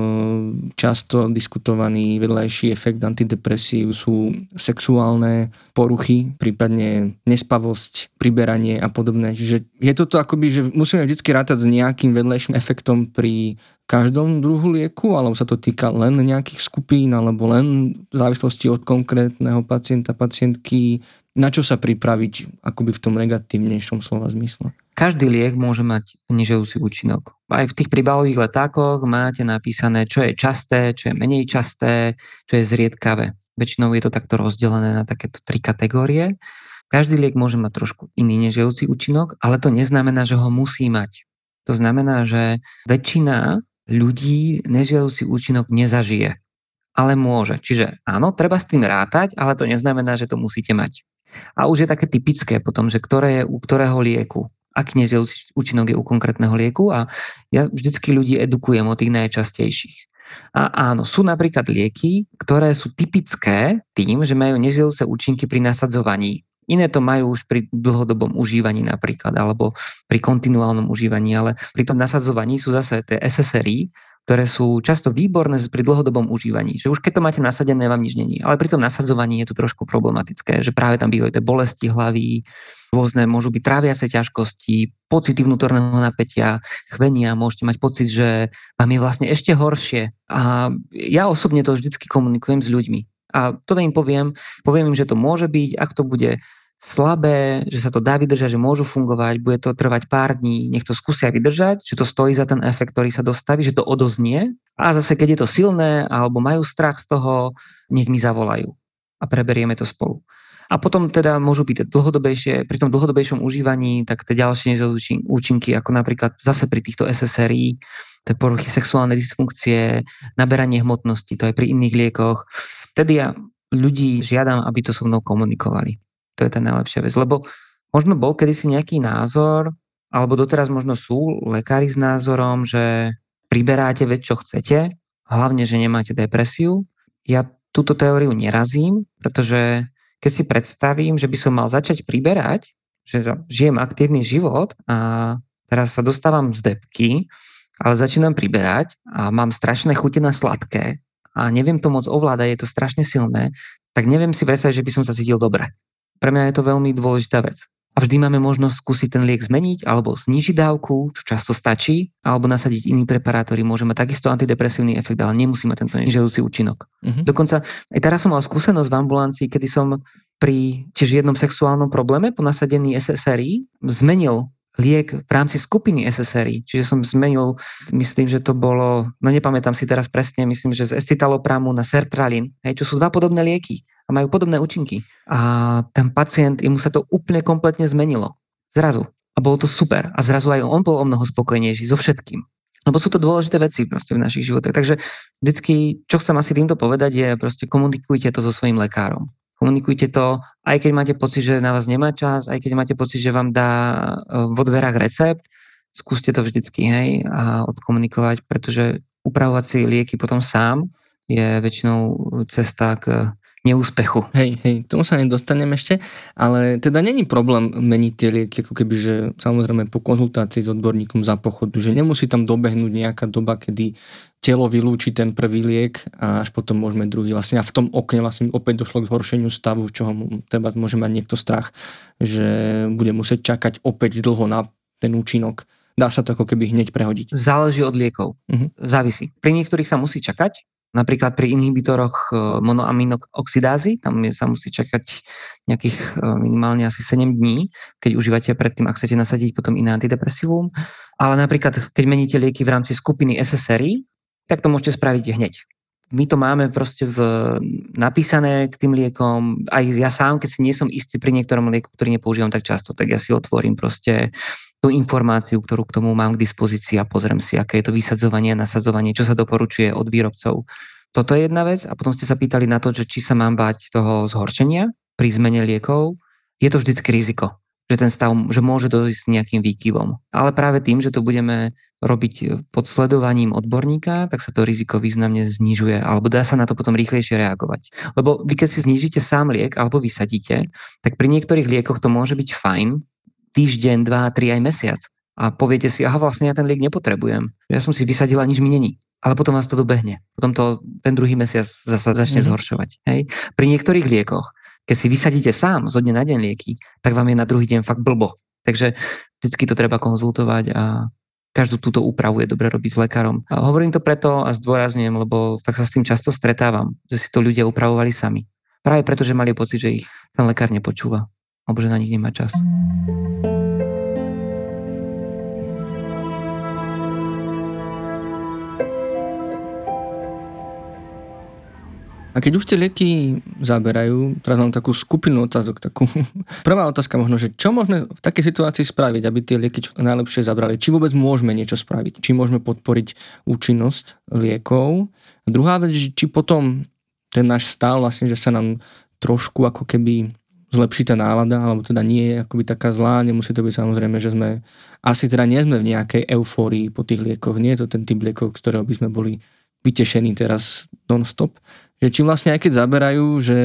A: často diskutovaný vedľajší efekt antidepresív sú sexuálne poruchy, prípadne nespavosť, priberanie a podobné. Čiže je toto akoby, že musíme vždy rátať s nejakým vedľajším efektom pri každom druhu lieku, alebo sa to týka len nejakých skupín, alebo len v závislosti od konkrétneho pacienta, pacientky, na čo sa pripraviť akoby v tom negatívnejšom slova zmysle?
B: Každý liek môže mať nežijúci účinok. Aj v tých príbalových letákoch máte napísané, čo je časté, čo je menej časté, čo je zriedkavé. Väčšinou je to takto rozdelené na takéto tri kategórie. Každý liek môže mať trošku iný nežijúci účinok, ale to neznamená, že ho musí mať. To znamená, že väčšina ľudí nežiaducí účinok nezažije, ale môže. Čiže áno, treba s tým rátať, ale to neznamená, že to musíte mať. A už je také typické potom, že ktoré je u ktorého lieku, aký nežiaducí účinok je u konkrétneho lieku a ja vždycky ľudí edukujem o tých najčastejších. A áno, sú napríklad lieky, ktoré sú typické tým, že majú nežiaduce účinky pri nasadzovaní. Iné to majú už pri dlhodobom užívaní napríklad, alebo pri kontinuálnom užívaní, ale pri tom nasadzovaní sú zase tie SSRI, ktoré sú často výborné pri dlhodobom užívaní. Že už keď to máte nasadené, vám nič není. Ale pri tom nasadzovaní je to trošku problematické, že práve tam bývajú tie bolesti hlavy, rôzne môžu byť tráviace ťažkosti, pocity vnútorného napätia, chvenia, môžete mať pocit, že vám je vlastne ešte horšie. A ja osobne to vždycky komunikujem s ľuďmi. A toto im poviem, poviem im, že to môže byť, ak to bude slabé, že sa to dá vydržať, že môžu fungovať, bude to trvať pár dní, nech to skúsia vydržať, že to stojí za ten efekt, ktorý sa dostaví, že to odoznie. A zase, keď je to silné alebo majú strach z toho, nech mi zavolajú a preberieme to spolu. A potom teda môžu byť dlhodobejšie, pri tom dlhodobejšom užívaní, tak tie ďalšie účinky, ako napríklad zase pri týchto SSRI, to je poruchy sexuálnej dysfunkcie, naberanie hmotnosti, to je pri iných liekoch. Vtedy ja ľudí žiadam, aby to so mnou komunikovali. To je tá najlepšia vec. Lebo možno bol kedysi nejaký názor, alebo doteraz možno sú lekári s názorom, že priberáte veď, čo chcete, hlavne, že nemáte depresiu. Ja túto teóriu nerazím, pretože keď si predstavím, že by som mal začať priberať, že žijem aktívny život a teraz sa dostávam z depky, ale začínam priberať a mám strašné chute na sladké a neviem to moc ovládať, je to strašne silné, tak neviem si predstaviť, že by som sa cítil dobre. Pre mňa je to veľmi dôležitá vec. A vždy máme možnosť skúsiť ten liek zmeniť alebo znižiť dávku, čo často stačí, alebo nasadiť iný preparát, ktorý môže mať takisto antidepresívny efekt, ale nemusí mať tento nežiadúci účinok. Uh-huh. Dokonca aj teraz som mal skúsenosť v ambulancii, kedy som pri tiež jednom sexuálnom probléme po nasadení SSRI zmenil liek v rámci skupiny SSRI. Čiže som zmenil, myslím, že to bolo, no nepamätám si teraz presne, myslím, že z escitaloprámu na sertralin, hej, čo sú dva podobné lieky a majú podobné účinky. A ten pacient, mu sa to úplne kompletne zmenilo. Zrazu. A bolo to super. A zrazu aj on bol o mnoho spokojnejší so všetkým. Lebo sú to dôležité veci proste v našich životoch. Takže vždycky, čo chcem asi týmto povedať, je proste komunikujte to so svojím lekárom komunikujte to, aj keď máte pocit, že na vás nemá čas, aj keď máte pocit, že vám dá e, vo dverách recept, skúste to vždycky, hej, a odkomunikovať, pretože upravovať si lieky potom sám je väčšinou cesta k neúspechu.
A: Hej, hej, tomu sa nedostaneme ešte, ale teda není problém meniť tie lieky, ako keby, že samozrejme po konzultácii s odborníkom za pochodu, že nemusí tam dobehnúť nejaká doba, kedy telo vylúči ten prvý liek a až potom môžeme druhý. Vlastne a v tom okne vlastne opäť došlo k zhoršeniu stavu, čo treba môže mať niekto strach, že bude musieť čakať opäť dlho na ten účinok. Dá sa to ako keby hneď prehodiť.
B: Záleží od liekov. Uh-huh. Závisí. Pri niektorých sa musí čakať, Napríklad pri inhibitoroch e, monoaminoxidázy, tam sa musí čakať nejakých e, minimálne asi 7 dní, keď užívate predtým, ak chcete nasadiť potom iné antidepresívum. Ale napríklad, keď meníte lieky v rámci skupiny SSRI, tak to môžete spraviť hneď. My to máme proste v, napísané k tým liekom. Aj ja sám, keď si nie som istý pri niektorom lieku, ktorý nepoužívam tak často, tak ja si otvorím proste tú informáciu, ktorú k tomu mám k dispozícii a pozriem si, aké je to vysadzovanie nasadzovanie, čo sa doporučuje od výrobcov. Toto je jedna vec a potom ste sa pýtali na to, že či sa mám bať toho zhoršenia pri zmene liekov. Je to vždycky riziko, že ten stav, že môže dojsť s nejakým výkyvom. Ale práve tým, že to budeme robiť pod sledovaním odborníka, tak sa to riziko významne znižuje, alebo dá sa na to potom rýchlejšie reagovať. Lebo vy keď si znižíte sám liek alebo vysadíte, tak pri niektorých liekoch to môže byť fajn, týždeň, dva, tri aj mesiac. A poviete si, aha, vlastne ja ten liek nepotrebujem. Ja som si vysadila, nič mi není. Ale potom vás to dobehne. Potom to ten druhý mesiac zase začne mm-hmm. zhoršovať. Hej? Pri niektorých liekoch, keď si vysadíte sám zo dne na deň lieky, tak vám je na druhý deň fakt blbo. Takže vždycky to treba konzultovať a každú túto úpravu je dobre robiť s lekárom. A hovorím to preto a zdôrazňujem, lebo fakt sa s tým často stretávam, že si to ľudia upravovali sami. Práve preto, že mali pocit, že ich ten lekár nepočúva alebo že na nich nemá čas.
A: A keď už tie lieky zaberajú, teraz mám takú skupinu otázok, takú [LAUGHS] prvá otázka možno, že čo môžeme v takej situácii spraviť, aby tie lieky najlepšie zabrali? Či vôbec môžeme niečo spraviť? Či môžeme podporiť účinnosť liekov? A druhá vec, či potom ten náš stav vlastne, že sa nám trošku ako keby zlepší tá nálada, alebo teda nie je akoby taká zlá, nemusí to byť samozrejme, že sme, asi teda nie sme v nejakej eufórii po tých liekoch, nie je to ten typ liekov, z ktorého by sme boli vytešení teraz non-stop. Že či vlastne aj keď zaberajú, že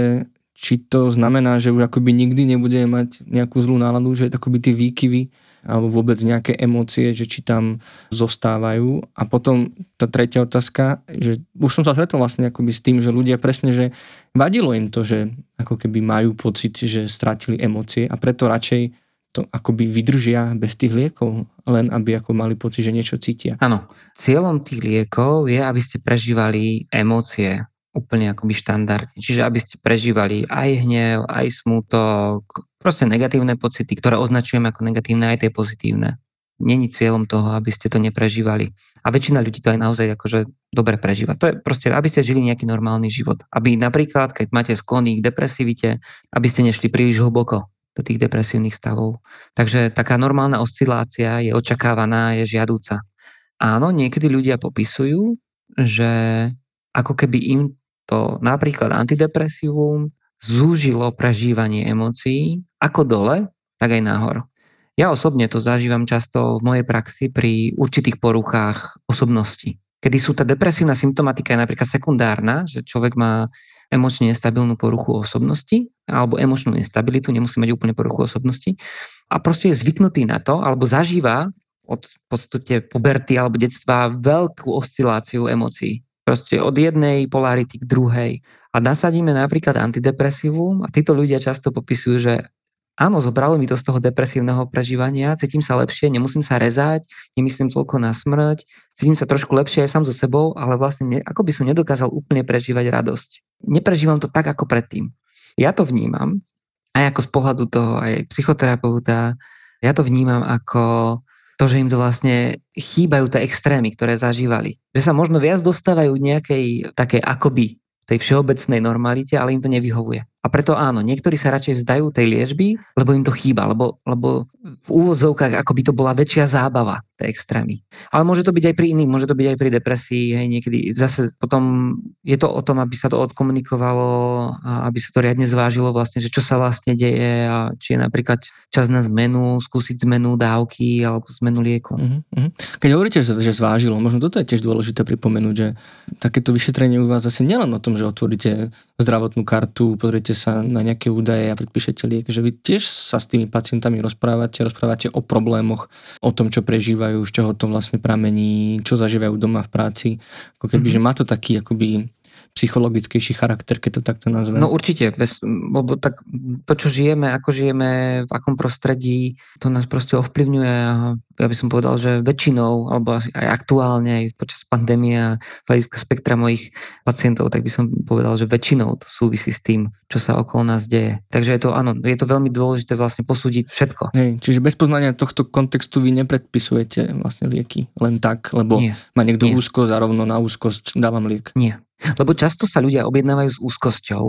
A: či to znamená, že už akoby nikdy nebudeme mať nejakú zlú náladu, že akoby tie výkyvy alebo vôbec nejaké emócie, že či tam zostávajú. A potom tá tretia otázka, že už som sa stretol vlastne akoby s tým, že ľudia presne, že vadilo im to, že ako keby majú pocit, že strátili emócie a preto radšej to akoby vydržia bez tých liekov, len aby ako mali pocit, že niečo cítia.
B: Áno, cieľom tých liekov je, aby ste prežívali emócie úplne akoby štandardne. Čiže aby ste prežívali aj hnev, aj smutok, proste negatívne pocity, ktoré označujeme ako negatívne, aj tie pozitívne. Není cieľom toho, aby ste to neprežívali. A väčšina ľudí to aj naozaj akože dobre prežíva. To je proste, aby ste žili nejaký normálny život. Aby napríklad, keď máte sklony k depresivite, aby ste nešli príliš hlboko do tých depresívnych stavov. Takže taká normálna oscilácia je očakávaná, je žiadúca. Áno, niekedy ľudia popisujú, že ako keby im to napríklad antidepresívum zúžilo prežívanie emócií ako dole, tak aj nahor. Ja osobne to zažívam často v mojej praxi pri určitých poruchách osobnosti, kedy sú tá depresívna symptomatika je napríklad sekundárna, že človek má emočne nestabilnú poruchu osobnosti alebo emočnú nestabilitu, nemusí mať úplne poruchu osobnosti a proste je zvyknutý na to alebo zažíva od v podstate puberty alebo detstva veľkú osciláciu emócií. Proste od jednej polarity k druhej. A nasadíme napríklad antidepresívum a títo ľudia často popisujú, že áno, zobralo mi to z toho depresívneho prežívania, cítim sa lepšie, nemusím sa rezať, nemyslím toľko na smrť, cítim sa trošku lepšie aj sám so sebou, ale vlastne ne, ako by som nedokázal úplne prežívať radosť. Neprežívam to tak ako predtým. Ja to vnímam, aj ako z pohľadu toho aj psychoterapeuta, ja to vnímam ako to, že im to vlastne chýbajú tie extrémy, ktoré zažívali. Že sa možno viac dostávajú nejakej také akoby tej všeobecnej normalite, ale im to nevyhovuje. A preto áno, niektorí sa radšej vzdajú tej liežby, lebo im to chýba, lebo, lebo v úvodzovkách ako by to bola väčšia zábava, tie extrémy. Ale môže to byť aj pri iných, môže to byť aj pri depresii, hej, niekedy zase potom je to o tom, aby sa to odkomunikovalo a aby sa to riadne zvážilo vlastne, že čo sa vlastne deje a či je napríklad čas na zmenu, skúsiť zmenu dávky alebo zmenu lieku. Uh-huh,
A: Keď hovoríte, že zvážilo, možno toto je tiež dôležité pripomenúť, že takéto vyšetrenie u vás zase nielen o tom, že otvoríte zdravotnú kartu, pozriete sa na nejaké údaje a predpíšete liek, že vy tiež sa s tými pacientami rozprávate, rozprávate o problémoch, o tom, čo prežívajú, z čoho to vlastne pramení, čo zažívajú doma v práci. Ako keby, mm-hmm. že má to taký akoby psychologický charakter, keď to takto nazvem.
B: No určite, bez, lebo tak to, čo žijeme, ako žijeme, v akom prostredí, to nás proste ovplyvňuje a ja by som povedal, že väčšinou, alebo aj aktuálne, aj počas pandémie a z hľadiska spektra mojich pacientov, tak by som povedal, že väčšinou to súvisí s tým, čo sa okolo nás deje. Takže je to, áno, je to veľmi dôležité vlastne posúdiť všetko.
A: Hej, čiže bez poznania tohto kontextu vy nepredpisujete vlastne lieky len tak, lebo nie, má niekto nie. úzkosť a rovno na úzkosť dávam liek.
B: Nie, lebo často sa ľudia objednávajú s úzkosťou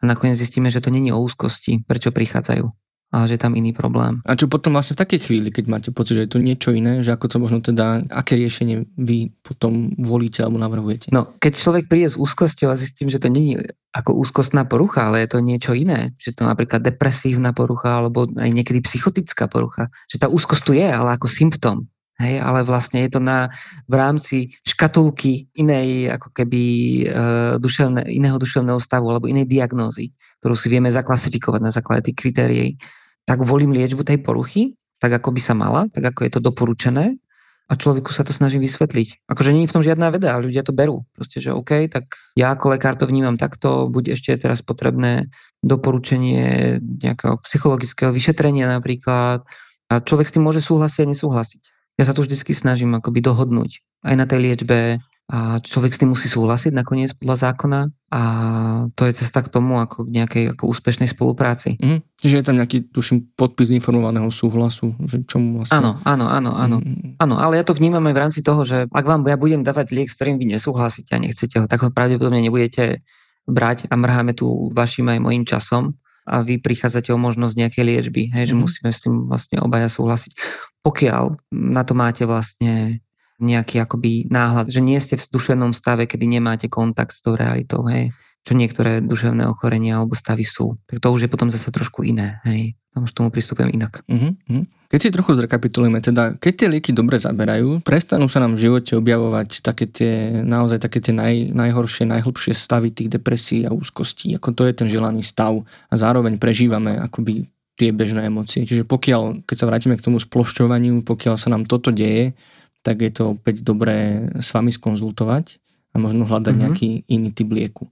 B: a nakoniec zistíme, že to není o úzkosti, prečo prichádzajú ale že je tam iný problém.
A: A čo potom vlastne v takej chvíli, keď máte pocit, že je to niečo iné, že ako to možno teda, aké riešenie vy potom volíte alebo navrhujete?
B: No, keď človek príde s úzkosťou a zistím, že to nie je ako úzkostná porucha, ale je to niečo iné, že to napríklad depresívna porucha alebo aj niekedy psychotická porucha, že tá úzkosť tu je, ale ako symptóm. Hej, ale vlastne je to na, v rámci škatulky inej, ako keby e, duševne, iného duševného stavu alebo inej diagnózy, ktorú si vieme zaklasifikovať na základe tých kritérií. Tak volím liečbu tej poruchy, tak ako by sa mala, tak ako je to doporučené a človeku sa to snaží vysvetliť. Akože nie je v tom žiadna veda, ľudia to berú. Proste, že OK, tak ja ako lekár to vnímam takto, buď ešte teraz potrebné doporučenie nejakého psychologického vyšetrenia napríklad a človek s tým môže súhlasiť a nesúhlasiť ja sa tu vždy snažím akoby dohodnúť aj na tej liečbe a človek s tým musí súhlasiť nakoniec podľa zákona a to je cesta k tomu ako k nejakej ako úspešnej spolupráci.
A: Mm, čiže je tam nejaký, tuším, podpis informovaného súhlasu, že čomu vlastne...
B: Áno, áno, áno, áno. Mm. Áno, ale ja to vnímam aj v rámci toho, že ak vám ja budem dávať liek, s ktorým vy nesúhlasíte a nechcete ho, tak ho pravdepodobne nebudete brať a mrháme tu vašim aj mojim časom a vy prichádzate o možnosť nejakej liečby, hej, že mm. musíme s tým vlastne obaja súhlasiť. Pokiaľ na to máte vlastne nejaký akoby náhľad, že nie ste v duševnom stave, kedy nemáte kontakt s tou realitou, hej, čo niektoré duševné ochorenia alebo stavy sú. Tak to už je potom zase trošku iné, hej. Tam už tomu pristupujem inak.
A: Uh-huh. Keď si trochu zrekapitulujeme, teda keď tie lieky dobre zaberajú, prestanú sa nám v živote objavovať také tie, naozaj také tie naj, najhoršie, najhlbšie stavy tých depresí a úzkostí, ako to je ten želaný stav a zároveň prežívame akoby tie bežné emócie. Čiže pokiaľ, keď sa vrátime k tomu splošťovaniu, pokiaľ sa nám toto deje, tak je to opäť dobré s vami skonzultovať a možno hľadať mm-hmm. nejaký iný typ lieku.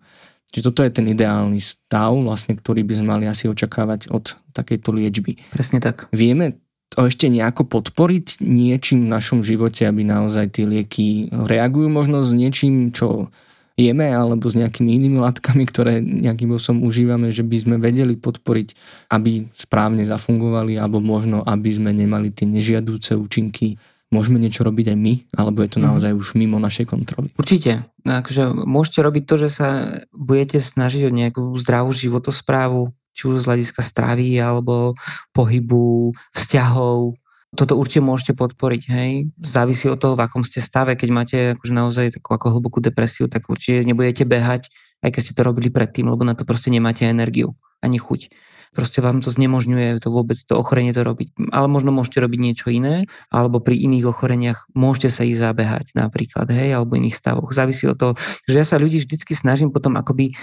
A: Čiže toto je ten ideálny stav, vlastne, ktorý by sme mali asi očakávať od takejto liečby.
B: Presne tak.
A: Vieme to ešte nejako podporiť niečím v našom živote, aby naozaj tie lieky reagujú možno s niečím, čo jeme, alebo s nejakými inými látkami, ktoré nejakým spôsobom užívame, že by sme vedeli podporiť, aby správne zafungovali, alebo možno, aby sme nemali tie nežiadúce účinky Môžeme niečo robiť aj my, alebo je to mhm. naozaj už mimo našej kontroly?
B: Určite. Akože môžete robiť to, že sa budete snažiť o nejakú zdravú životosprávu, či už z hľadiska stravy, alebo pohybu, vzťahov. Toto určite môžete podporiť. Hej. Závisí od toho, v akom ste stave. Keď máte akože naozaj takú ako hlbokú depresiu, tak určite nebudete behať, aj keď ste to robili predtým, lebo na to proste nemáte energiu ani chuť. Proste vám to znemožňuje to vôbec to ochorenie to robiť. Ale možno môžete robiť niečo iné, alebo pri iných ochoreniach môžete sa ísť zabehať napríklad, hej, alebo iných stavoch. Závisí od toho, že ja sa ľudí vždycky snažím potom akoby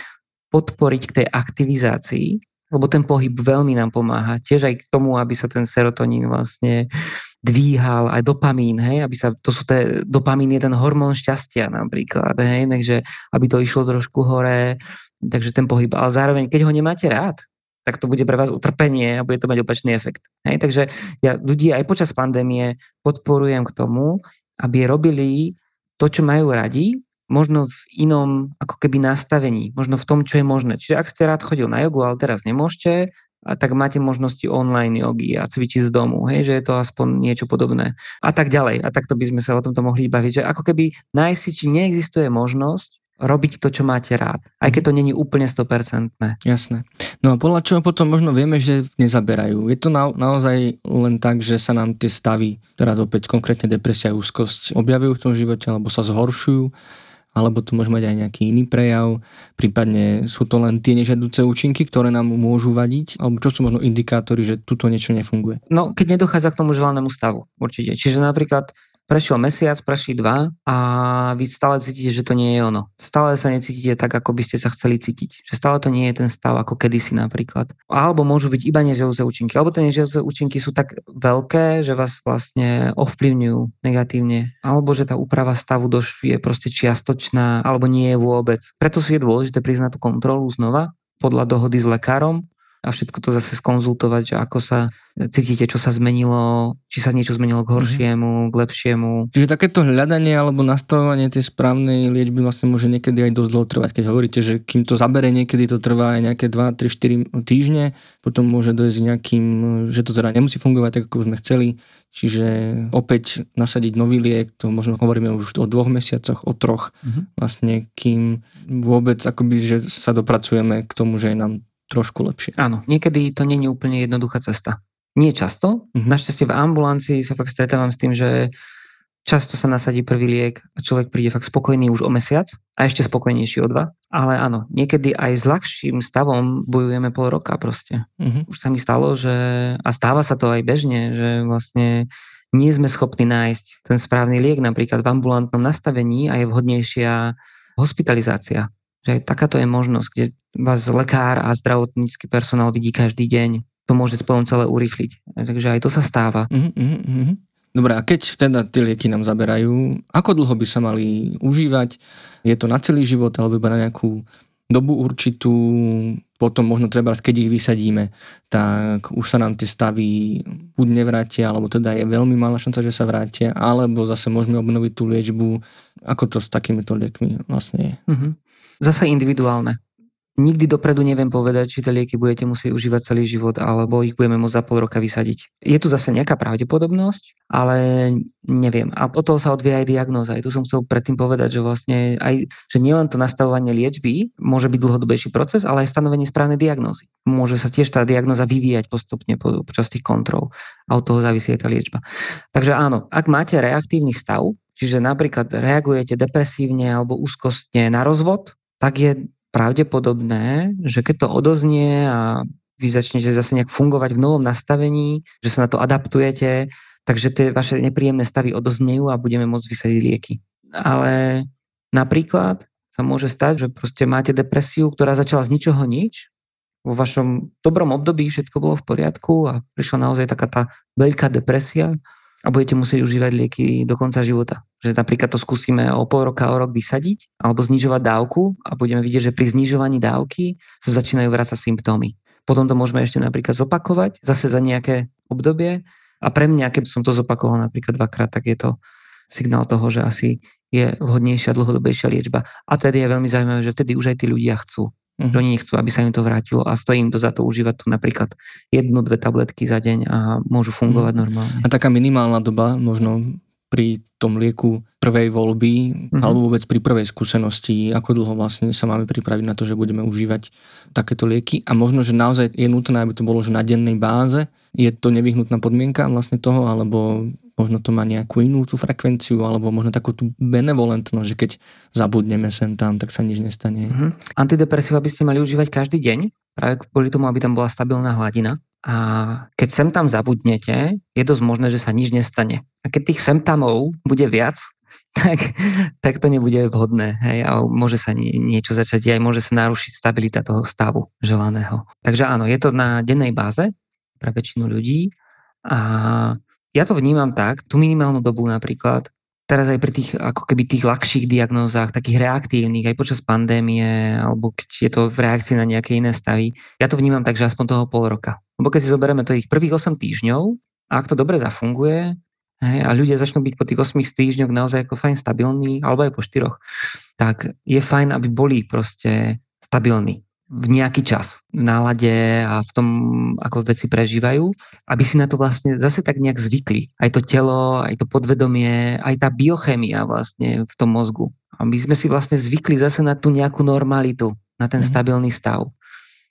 B: podporiť k tej aktivizácii, lebo ten pohyb veľmi nám pomáha. Tiež aj k tomu, aby sa ten serotonín vlastne dvíhal, aj dopamín, hej, aby sa, to sú te, dopamín je ten hormón šťastia napríklad, hej, takže aby to išlo trošku hore, takže ten pohyb, ale zároveň, keď ho nemáte rád, tak to bude pre vás utrpenie a bude to mať opačný efekt. Hej, takže ja ľudí aj počas pandémie podporujem k tomu, aby robili to, čo majú radi, možno v inom ako keby nastavení, možno v tom, čo je možné. Čiže ak ste rád chodil na jogu, ale teraz nemôžete, tak máte možnosti online jogy a cvičiť z domu, hej, že je to aspoň niečo podobné. A tak ďalej. A takto by sme sa o tomto mohli baviť, že ako keby nájsť či neexistuje možnosť robiť to, čo máte rád. Aj keď to není úplne 100%.
A: Jasné. No a podľa čoho potom možno vieme, že nezaberajú? Je to na, naozaj len tak, že sa nám tie stavy, teraz opäť konkrétne depresia a úzkosť, objavujú v tom živote alebo sa zhoršujú? alebo tu môže mať aj nejaký iný prejav, prípadne sú to len tie nežiaduce účinky, ktoré nám môžu vadiť, alebo čo sú možno indikátory, že tuto niečo nefunguje?
B: No, keď nedochádza k tomu želanému stavu, určite. Čiže napríklad prešiel mesiac, prešli dva a vy stále cítite, že to nie je ono. Stále sa necítite tak, ako by ste sa chceli cítiť. Že stále to nie je ten stav ako kedysi napríklad. Alebo môžu byť iba nežiaduce účinky. Alebo tie nežiaduce účinky sú tak veľké, že vás vlastne ovplyvňujú negatívne. Alebo že tá úprava stavu doš je proste čiastočná, alebo nie je vôbec. Preto si je dôležité priznať tú kontrolu znova podľa dohody s lekárom a všetko to zase skonzultovať, že ako sa cítite, čo sa zmenilo, či sa niečo zmenilo k mhm. horšiemu, k lepšiemu.
A: Čiže takéto hľadanie alebo nastavovanie tej správnej liečby vlastne môže niekedy aj dosť dlho trvať. Keď hovoríte, že kým to zabere, niekedy to trvá aj nejaké 2, 3, 4 týždne, potom môže dojsť nejakým, že to teda nemusí fungovať tak, ako sme chceli. Čiže opäť nasadiť nový liek, to možno hovoríme už o dvoch mesiacoch, o troch, mm-hmm. vlastne kým vôbec akoby, že sa dopracujeme k tomu, že je nám trošku lepšie.
B: Áno, niekedy to nie je úplne jednoduchá cesta. Nie často. Mm-hmm. Našťastie v ambulancii sa fakt stretávam s tým, že často sa nasadí prvý liek a človek príde fakt spokojný už o mesiac a ešte spokojnejší o dva. Ale áno, niekedy aj s ľahším stavom bojujeme pol roka proste. Mm-hmm. Už sa mi stalo, že a stáva sa to aj bežne, že vlastne nie sme schopní nájsť ten správny liek napríklad v ambulantnom nastavení a je vhodnejšia hospitalizácia. Že aj takáto je možnosť, kde vás lekár a zdravotnícky personál vidí každý deň. To môže spolom celé urýchliť. Takže aj to sa stáva.
A: Uh-huh. Dobre, a keď teda tie lieky nám zaberajú, ako dlho by sa mali užívať? Je to na celý život alebo iba na nejakú dobu určitú? Potom možno treba, keď ich vysadíme, tak už sa nám tie stavy buď nevrátia, alebo teda je veľmi malá šanca, že sa vrátia, alebo zase môžeme obnoviť tú liečbu. Ako to s takýmito liekmi vlastne je? Uh-huh.
B: Zase individuálne. Nikdy dopredu neviem povedať, či tie lieky budete musieť užívať celý život, alebo ich budeme môcť za pol roka vysadiť. Je tu zase nejaká pravdepodobnosť, ale neviem. A od toho sa odvie aj diagnóza. Aj tu som chcel predtým povedať, že vlastne aj, že nielen to nastavovanie liečby môže byť dlhodobejší proces, ale aj stanovenie správnej diagnózy. Môže sa tiež tá diagnóza vyvíjať postupne počas tých kontrol a od toho závisí aj tá liečba. Takže áno, ak máte reaktívny stav, čiže napríklad reagujete depresívne alebo úzkostne na rozvod, tak je pravdepodobné, že keď to odoznie a vy začnete zase nejak fungovať v novom nastavení, že sa na to adaptujete, takže tie vaše nepríjemné stavy odoznejú a budeme môcť vysadiť lieky. Ale napríklad sa môže stať, že proste máte depresiu, ktorá začala z ničoho nič, vo vašom dobrom období všetko bolo v poriadku a prišla naozaj taká tá veľká depresia a budete musieť užívať lieky do konca života. Že napríklad to skúsime o pol roka, o rok vysadiť alebo znižovať dávku a budeme vidieť, že pri znižovaní dávky sa začínajú vrácať symptómy. Potom to môžeme ešte napríklad zopakovať zase za nejaké obdobie a pre mňa, keď som to zopakoval napríklad dvakrát, tak je to signál toho, že asi je vhodnejšia dlhodobejšia liečba. A tedy je veľmi zaujímavé, že vtedy už aj tí ľudia chcú. Uh-huh. Oni nechcú, aby sa im to vrátilo a stojí im to za to užívať tu napríklad jednu, dve tabletky za deň a môžu fungovať uh-huh. normálne.
A: A taká minimálna doba možno pri tom lieku prvej voľby uh-huh. alebo vôbec pri prvej skúsenosti, ako dlho vlastne sa máme pripraviť na to, že budeme užívať takéto lieky a možno, že naozaj je nutné, aby to bolo že na dennej báze. Je to nevyhnutná podmienka vlastne toho, alebo možno to má nejakú inú tú frekvenciu, alebo možno takú tú benevolentnosť, že keď zabudneme sem tam, tak sa nič nestane. Mm-hmm.
B: Antidepresíva by ste mali užívať každý deň, práve kvôli tomu, aby tam bola stabilná hladina. A keď sem tam zabudnete, je dosť možné, že sa nič nestane. A keď tých semtamov bude viac, [LAUGHS] tak, tak to nebude vhodné. Hej, a môže sa niečo začať aj môže sa narušiť stabilita toho stavu želaného. Takže áno, je to na dennej báze pre väčšinu ľudí a ja to vnímam tak, tú minimálnu dobu napríklad, teraz aj pri tých, ako keby tých ľahších diagnózach, takých reaktívnych, aj počas pandémie, alebo keď je to v reakcii na nejaké iné stavy, ja to vnímam tak, že aspoň toho pol roka. Lebo keď si zoberieme tých prvých 8 týždňov, a ak to dobre zafunguje, hej, a ľudia začnú byť po tých 8 týždňoch naozaj ako fajn stabilní, alebo aj po 4, tak je fajn, aby boli proste stabilní v nejaký čas v nálade a v tom, ako veci prežívajú, aby si na to vlastne zase tak nejak zvykli. Aj to telo, aj to podvedomie, aj tá biochemia vlastne v tom mozgu. Aby sme si vlastne zvykli zase na tú nejakú normalitu, na ten mm-hmm. stabilný stav.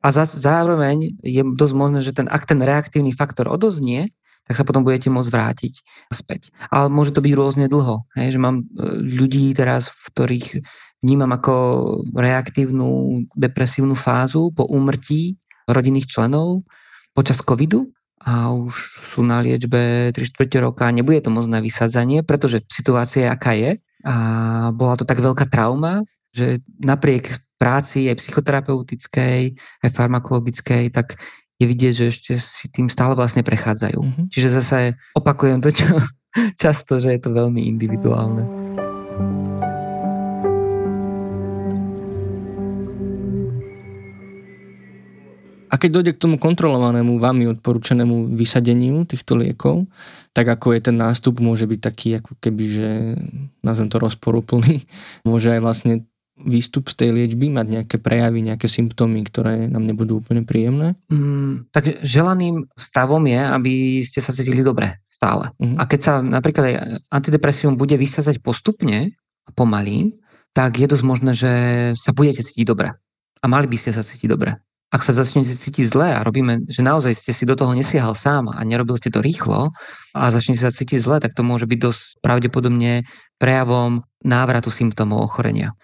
B: A zároveň je dosť možné, že ten, ak ten reaktívny faktor odoznie, tak sa potom budete môcť vrátiť späť. Ale môže to byť rôzne dlho. Hej, že mám e, ľudí teraz, v ktorých vnímam ako reaktívnu depresívnu fázu po úmrtí rodinných členov počas covidu a už sú na liečbe 3 čtvrte roka, nebude to môcť na vysadzanie, pretože situácia je aká je a bola to tak veľká trauma, že napriek práci aj psychoterapeutickej, aj farmakologickej, tak je vidieť, že ešte si tým stále vlastne prechádzajú. Mm-hmm. Čiže zase opakujem to, čo [LAUGHS] často, že je to veľmi individuálne.
A: Keď dojde k tomu kontrolovanému, vami odporúčanému vysadeniu týchto liekov, tak ako je ten nástup, môže byť taký ako keby, že nazvem to rozporuplný, [LAUGHS] môže aj vlastne výstup z tej liečby, mať nejaké prejavy, nejaké symptómy, ktoré nám nebudú úplne príjemné?
B: Mm, tak želaným stavom je, aby ste sa cítili dobre stále. Mm-hmm. A keď sa napríklad aj antidepresívum bude vysázať postupne a pomaly, tak je dosť možné, že sa budete cítiť dobre. A mali by ste sa cítiť dobre. Ak sa začnete cítiť zle a robíme, že naozaj ste si do toho nesiahal sám a nerobil ste to rýchlo a začnete sa cítiť zle, tak to môže byť dosť pravdepodobne prejavom návratu symptómov ochorenia.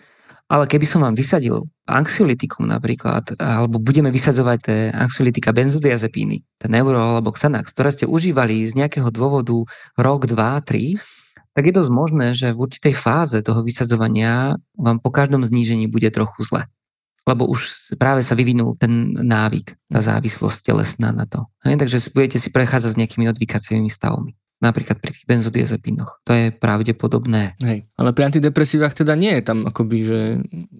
B: Ale keby som vám vysadil anxiolitikum napríklad, alebo budeme vysadzovať tie anxiolitika benzodiazepíny, ten neuro alebo Xanax, ktoré ste užívali z nejakého dôvodu rok, dva, tri, tak je dosť možné, že v určitej fáze toho vysadzovania vám po každom znížení bude trochu zle. Lebo už práve sa vyvinul ten návyk, tá závislosť telesná na to. Hej? Takže budete si prechádzať s nejakými odvykacími stavmi napríklad pri tých benzodiazepínoch. To je pravdepodobné.
A: Hej. Ale pri antidepresívach teda nie je tam akoby, že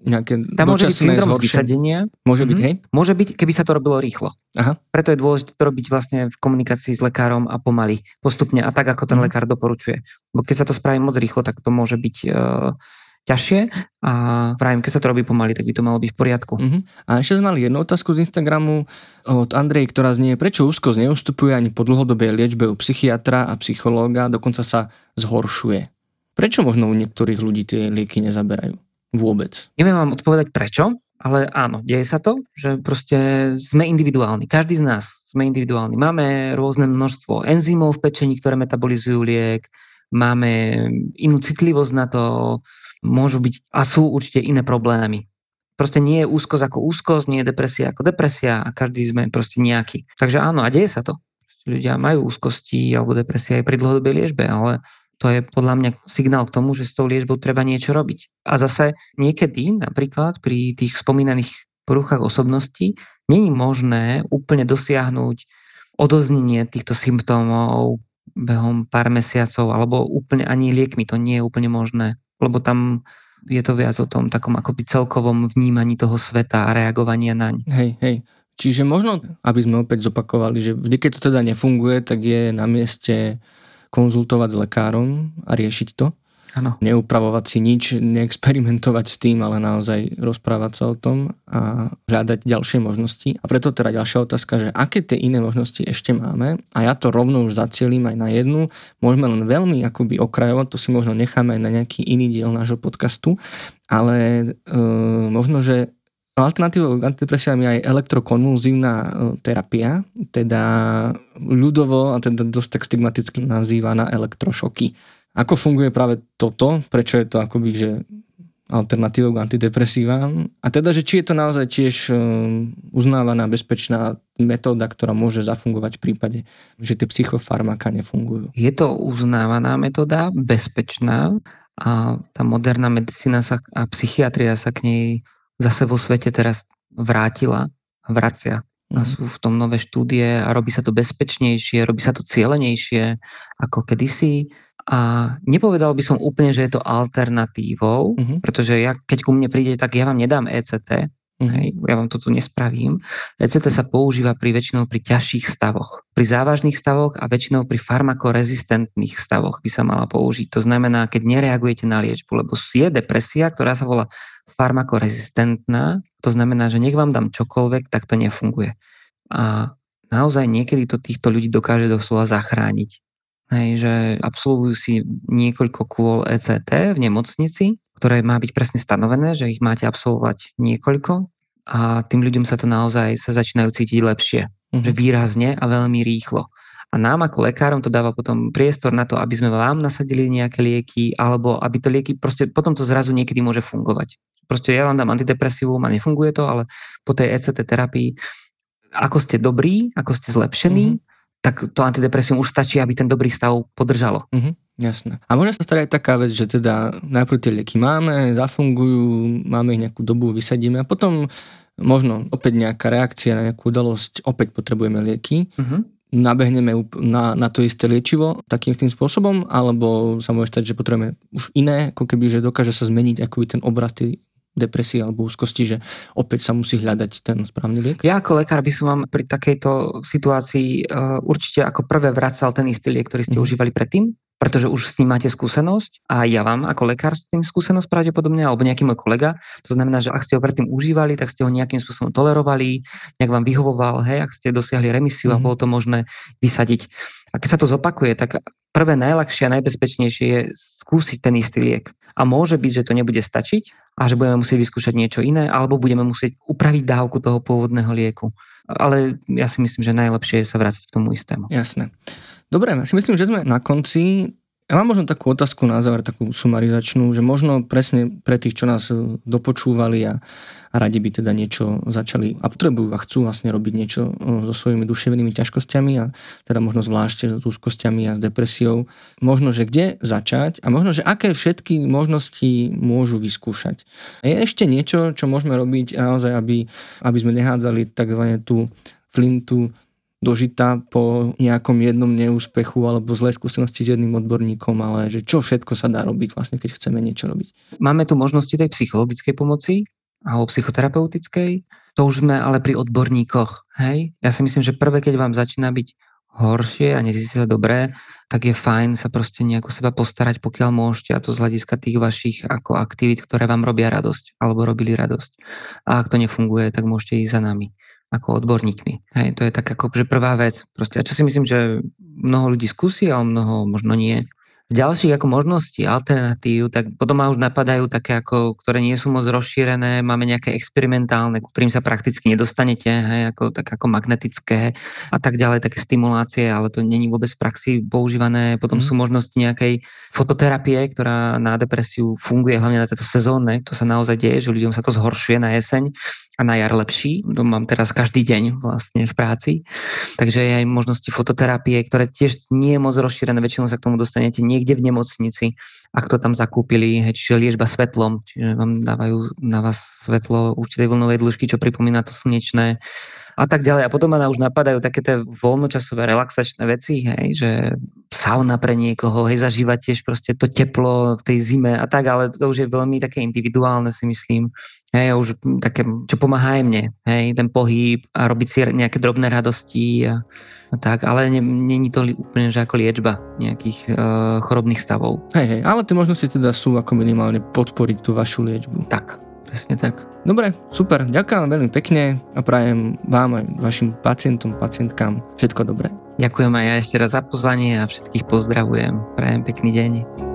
A: nejaké
B: Tam môže byť syndrom vysadenia.
A: Môže byť, mm-hmm. hej?
B: Môže byť, keby sa to robilo rýchlo. Aha. Preto je dôležité to robiť vlastne v komunikácii s lekárom a pomaly, postupne a tak, ako ten mm-hmm. lekár doporučuje. Bo keď sa to spraví moc rýchlo, tak to môže byť uh, ťažšie a vravím, keď sa to robí pomaly, tak by to malo byť v poriadku. Uh-huh.
A: A ešte sme mali jednu otázku z Instagramu od Andrej, ktorá znie, prečo úzkosť neustupuje ani po dlhodobej liečbe u psychiatra a psychológa, dokonca sa zhoršuje. Prečo možno u niektorých ľudí tie lieky nezaberajú? Vôbec.
B: Neviem vám odpovedať prečo, ale áno, deje sa to, že proste sme individuálni. Každý z nás sme individuálni. Máme rôzne množstvo enzymov v pečení, ktoré metabolizujú liek, máme inú citlivosť na to, môžu byť a sú určite iné problémy. Proste nie je úzkosť ako úzkosť, nie je depresia ako depresia a každý sme proste nejaký. Takže áno, a deje sa to. Ľudia majú úzkosti alebo depresia aj pri dlhodobej liežbe, ale to je podľa mňa signál k tomu, že s tou liežbou treba niečo robiť. A zase niekedy, napríklad pri tých spomínaných poruchách osobnosti, není možné úplne dosiahnuť odoznenie týchto symptómov behom pár mesiacov, alebo úplne ani liekmi, to nie je úplne možné lebo tam je to viac o tom takom akoby celkovom vnímaní toho sveta a reagovania naň.
A: Hej, hej. Čiže možno, aby sme opäť zopakovali, že vždy, keď to teda nefunguje, tak je na mieste konzultovať s lekárom a riešiť to.
B: Ano.
A: Neupravovať si nič, neexperimentovať s tým, ale naozaj rozprávať sa o tom a hľadať ďalšie možnosti. A preto teda ďalšia otázka, že aké tie iné možnosti ešte máme a ja to rovno už zacielím aj na jednu. Môžeme len veľmi akoby okrajovať, to si možno necháme aj na nejaký iný diel nášho podcastu, ale e, možno, že Alternatívou k antidepresívám je aj elektrokonvulzívna e, terapia, teda ľudovo, a teda dosť tak stigmaticky nazývaná elektrošoky. Ako funguje práve toto? Prečo je to akoby, že alternatívou k antidepresívam. A teda, že či je to naozaj tiež um, uznávaná bezpečná metóda, ktorá môže zafungovať v prípade, že tie psychofarmaka nefungujú.
B: Je to uznávaná metóda, bezpečná a tá moderná medicína sa, a psychiatria sa k nej zase vo svete teraz vrátila a vracia. A mhm. sú v tom nové štúdie a robí sa to bezpečnejšie, robí sa to cieľenejšie ako kedysi a nepovedal by som úplne, že je to alternatívou, uh-huh. pretože ja, keď ku mne príde, tak ja vám nedám ECT, uh-huh. hej, ja vám to tu nespravím. ECT sa používa pri väčšinou pri ťažších stavoch. Pri závažných stavoch a väčšinou pri farmakorezistentných stavoch by sa mala použiť. To znamená, keď nereagujete na liečbu, lebo je depresia, ktorá sa volá farmakorezistentná, to znamená, že nech vám dám čokoľvek, tak to nefunguje. A naozaj niekedy to týchto ľudí dokáže doslova zachrániť. Hej, že absolvujú si niekoľko kôl ECT v nemocnici, ktoré má byť presne stanovené, že ich máte absolvovať niekoľko a tým ľuďom sa to naozaj sa začínajú cítiť lepšie. Mm-hmm. Že výrazne a veľmi rýchlo. A nám ako lekárom to dáva potom priestor na to, aby sme vám nasadili nejaké lieky, alebo aby tie lieky, proste potom to zrazu niekedy môže fungovať. Proste ja vám dám antidepresívum a nefunguje to, ale po tej ECT terapii, ako ste dobrí, ako ste zlepšení, mm-hmm tak to antidepresium už stačí, aby ten dobrý stav podržalo.
A: Mm-hmm, jasné. A môže sa stať aj taká vec, že teda najprv tie lieky máme, zafungujú, máme ich nejakú dobu, vysadíme a potom možno opäť nejaká reakcia na nejakú udalosť, opäť potrebujeme lieky. Mm-hmm. Nabehneme na, na to isté liečivo takým tým spôsobom, alebo sa môže stať, že potrebujeme už iné, ako keby, že dokáže sa zmeniť akoby ten obraz tej depresie alebo úzkosti, že opäť sa musí hľadať ten správny liek?
B: Ja ako lekár by som vám pri takejto situácii uh, určite ako prvé vracal ten istý liek, ktorý ste mm. užívali predtým, pretože už s ním máte skúsenosť a ja vám ako lekár s tým skúsenosť pravdepodobne, alebo nejaký môj kolega. To znamená, že ak ste ho predtým užívali, tak ste ho nejakým spôsobom tolerovali, nejak vám vyhovoval, hej, ak ste dosiahli remisiu mm. a mhm. bolo to možné vysadiť. A keď sa to zopakuje, tak prvé najľahšie a najbezpečnejšie je skúsiť ten istý liek. A môže byť, že to nebude stačiť a že budeme musieť vyskúšať niečo iné, alebo budeme musieť upraviť dávku toho pôvodného lieku. Ale ja si myslím, že najlepšie je sa vrátiť k tomu istému.
A: Jasné. Dobre, ja si myslím, že sme na konci. Ja mám možno takú otázku na záver, takú sumarizačnú, že možno presne pre tých, čo nás e, dopočúvali a, a radi by teda niečo začali a potrebujú a chcú vlastne robiť niečo e, so svojimi duševnými ťažkosťami a teda možno zvlášť s úzkosťami a s depresiou. Možno, že kde začať a možno, že aké všetky možnosti môžu vyskúšať. Je ešte niečo, čo môžeme robiť naozaj, aby, aby sme nehádzali takzvané tú flintu dožitá po nejakom jednom neúspechu alebo zlej skúsenosti s jedným odborníkom, ale že čo všetko sa dá robiť vlastne, keď chceme niečo robiť.
B: Máme tu možnosti tej psychologickej pomoci alebo psychoterapeutickej, to už sme ale pri odborníkoch. Hej? Ja si myslím, že prvé, keď vám začína byť horšie a nezistí sa dobré, tak je fajn sa proste nejako seba postarať, pokiaľ môžete, a to z hľadiska tých vašich ako aktivít, ktoré vám robia radosť alebo robili radosť. A ak to nefunguje, tak môžete ísť za nami ako odborníkmi. Hej, to je tak ako, že prvá vec. Proste, a čo si myslím, že mnoho ľudí skúsi, ale mnoho možno nie z ďalších ako možností, alternatív, tak potom ma už napadajú také, ako, ktoré nie sú moc rozšírené, máme nejaké experimentálne, ktorým sa prakticky nedostanete, hej, ako, tak ako magnetické a tak ďalej, také stimulácie, ale to není vôbec v praxi používané. Potom mm. sú možnosti nejakej fototerapie, ktorá na depresiu funguje hlavne na tejto sezóne, to sa naozaj deje, že ľuďom sa to zhoršuje na jeseň a na jar lepší. To mám teraz každý deň vlastne v práci. Takže je aj možnosti fototerapie, ktoré tiež nie je moc rozšírené, väčšinou sa k tomu dostanete nie niekde v nemocnici, ak to tam zakúpili, hej, čiže liežba svetlom, čiže vám dávajú na vás svetlo určitej vlnovej dĺžky, čo pripomína to slnečné a tak ďalej. A potom ma už napadajú také tie voľnočasové relaxačné veci, hej, že sauna pre niekoho, hej, zažívať tiež proste to teplo v tej zime a tak, ale to už je veľmi také individuálne si myslím. Hej, už také, čo pomáha aj mne, hej, ten pohyb a robiť si nejaké drobné radosti a, a tak, ale není to úplne, že ako liečba nejakých uh, chorobných stavov.
A: Hej, hej, ale tie možnosti teda sú ako minimálne podporiť tú vašu liečbu.
B: Tak, presne tak.
A: Dobre, super, ďakujem veľmi pekne a prajem vám aj vašim pacientom, pacientkám všetko dobré.
B: Ďakujem aj ja ešte raz za pozvanie a všetkých pozdravujem. Prajem pekný deň.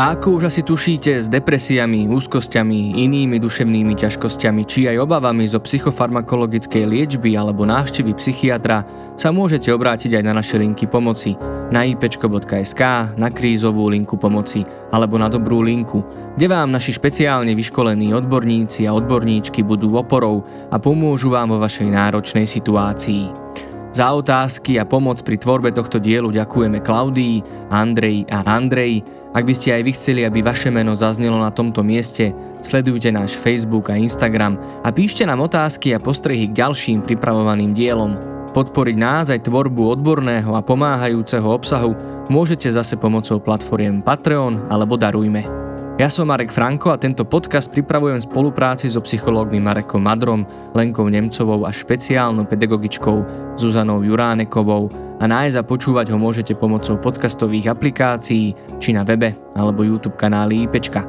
A: A ako už asi tušíte, s depresiami, úzkosťami, inými duševnými ťažkosťami či aj obavami zo psychofarmakologickej liečby alebo návštevy psychiatra sa môžete obrátiť aj na naše linky pomoci na ipčko.sk, na krízovú linku pomoci alebo na dobrú linku, kde vám naši špeciálne vyškolení odborníci a odborníčky budú oporou a pomôžu vám vo vašej náročnej situácii. Za otázky a pomoc pri tvorbe tohto dielu ďakujeme Klaudii, Andrej a Andrej. Ak by ste aj vy chceli, aby vaše meno zaznelo na tomto mieste, sledujte náš Facebook a Instagram a píšte nám otázky a postrehy k ďalším pripravovaným dielom. Podporiť nás aj tvorbu odborného a pomáhajúceho obsahu môžete zase pomocou platformiem Patreon alebo Darujme. Ja som Marek Franko a tento podcast pripravujem v spolupráci so psychológmi Marekom Madrom, Lenkou Nemcovou a špeciálnou pedagogičkou Zuzanou Juránekovou a nájsť a počúvať ho môžete pomocou podcastových aplikácií či na webe alebo YouTube kanáli IPčka.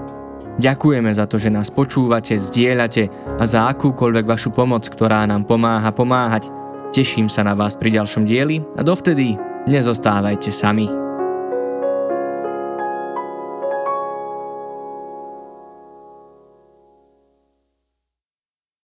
A: Ďakujeme za to, že nás počúvate, zdieľate a za akúkoľvek vašu pomoc, ktorá nám pomáha pomáhať. Teším sa na vás pri ďalšom dieli a dovtedy nezostávajte sami.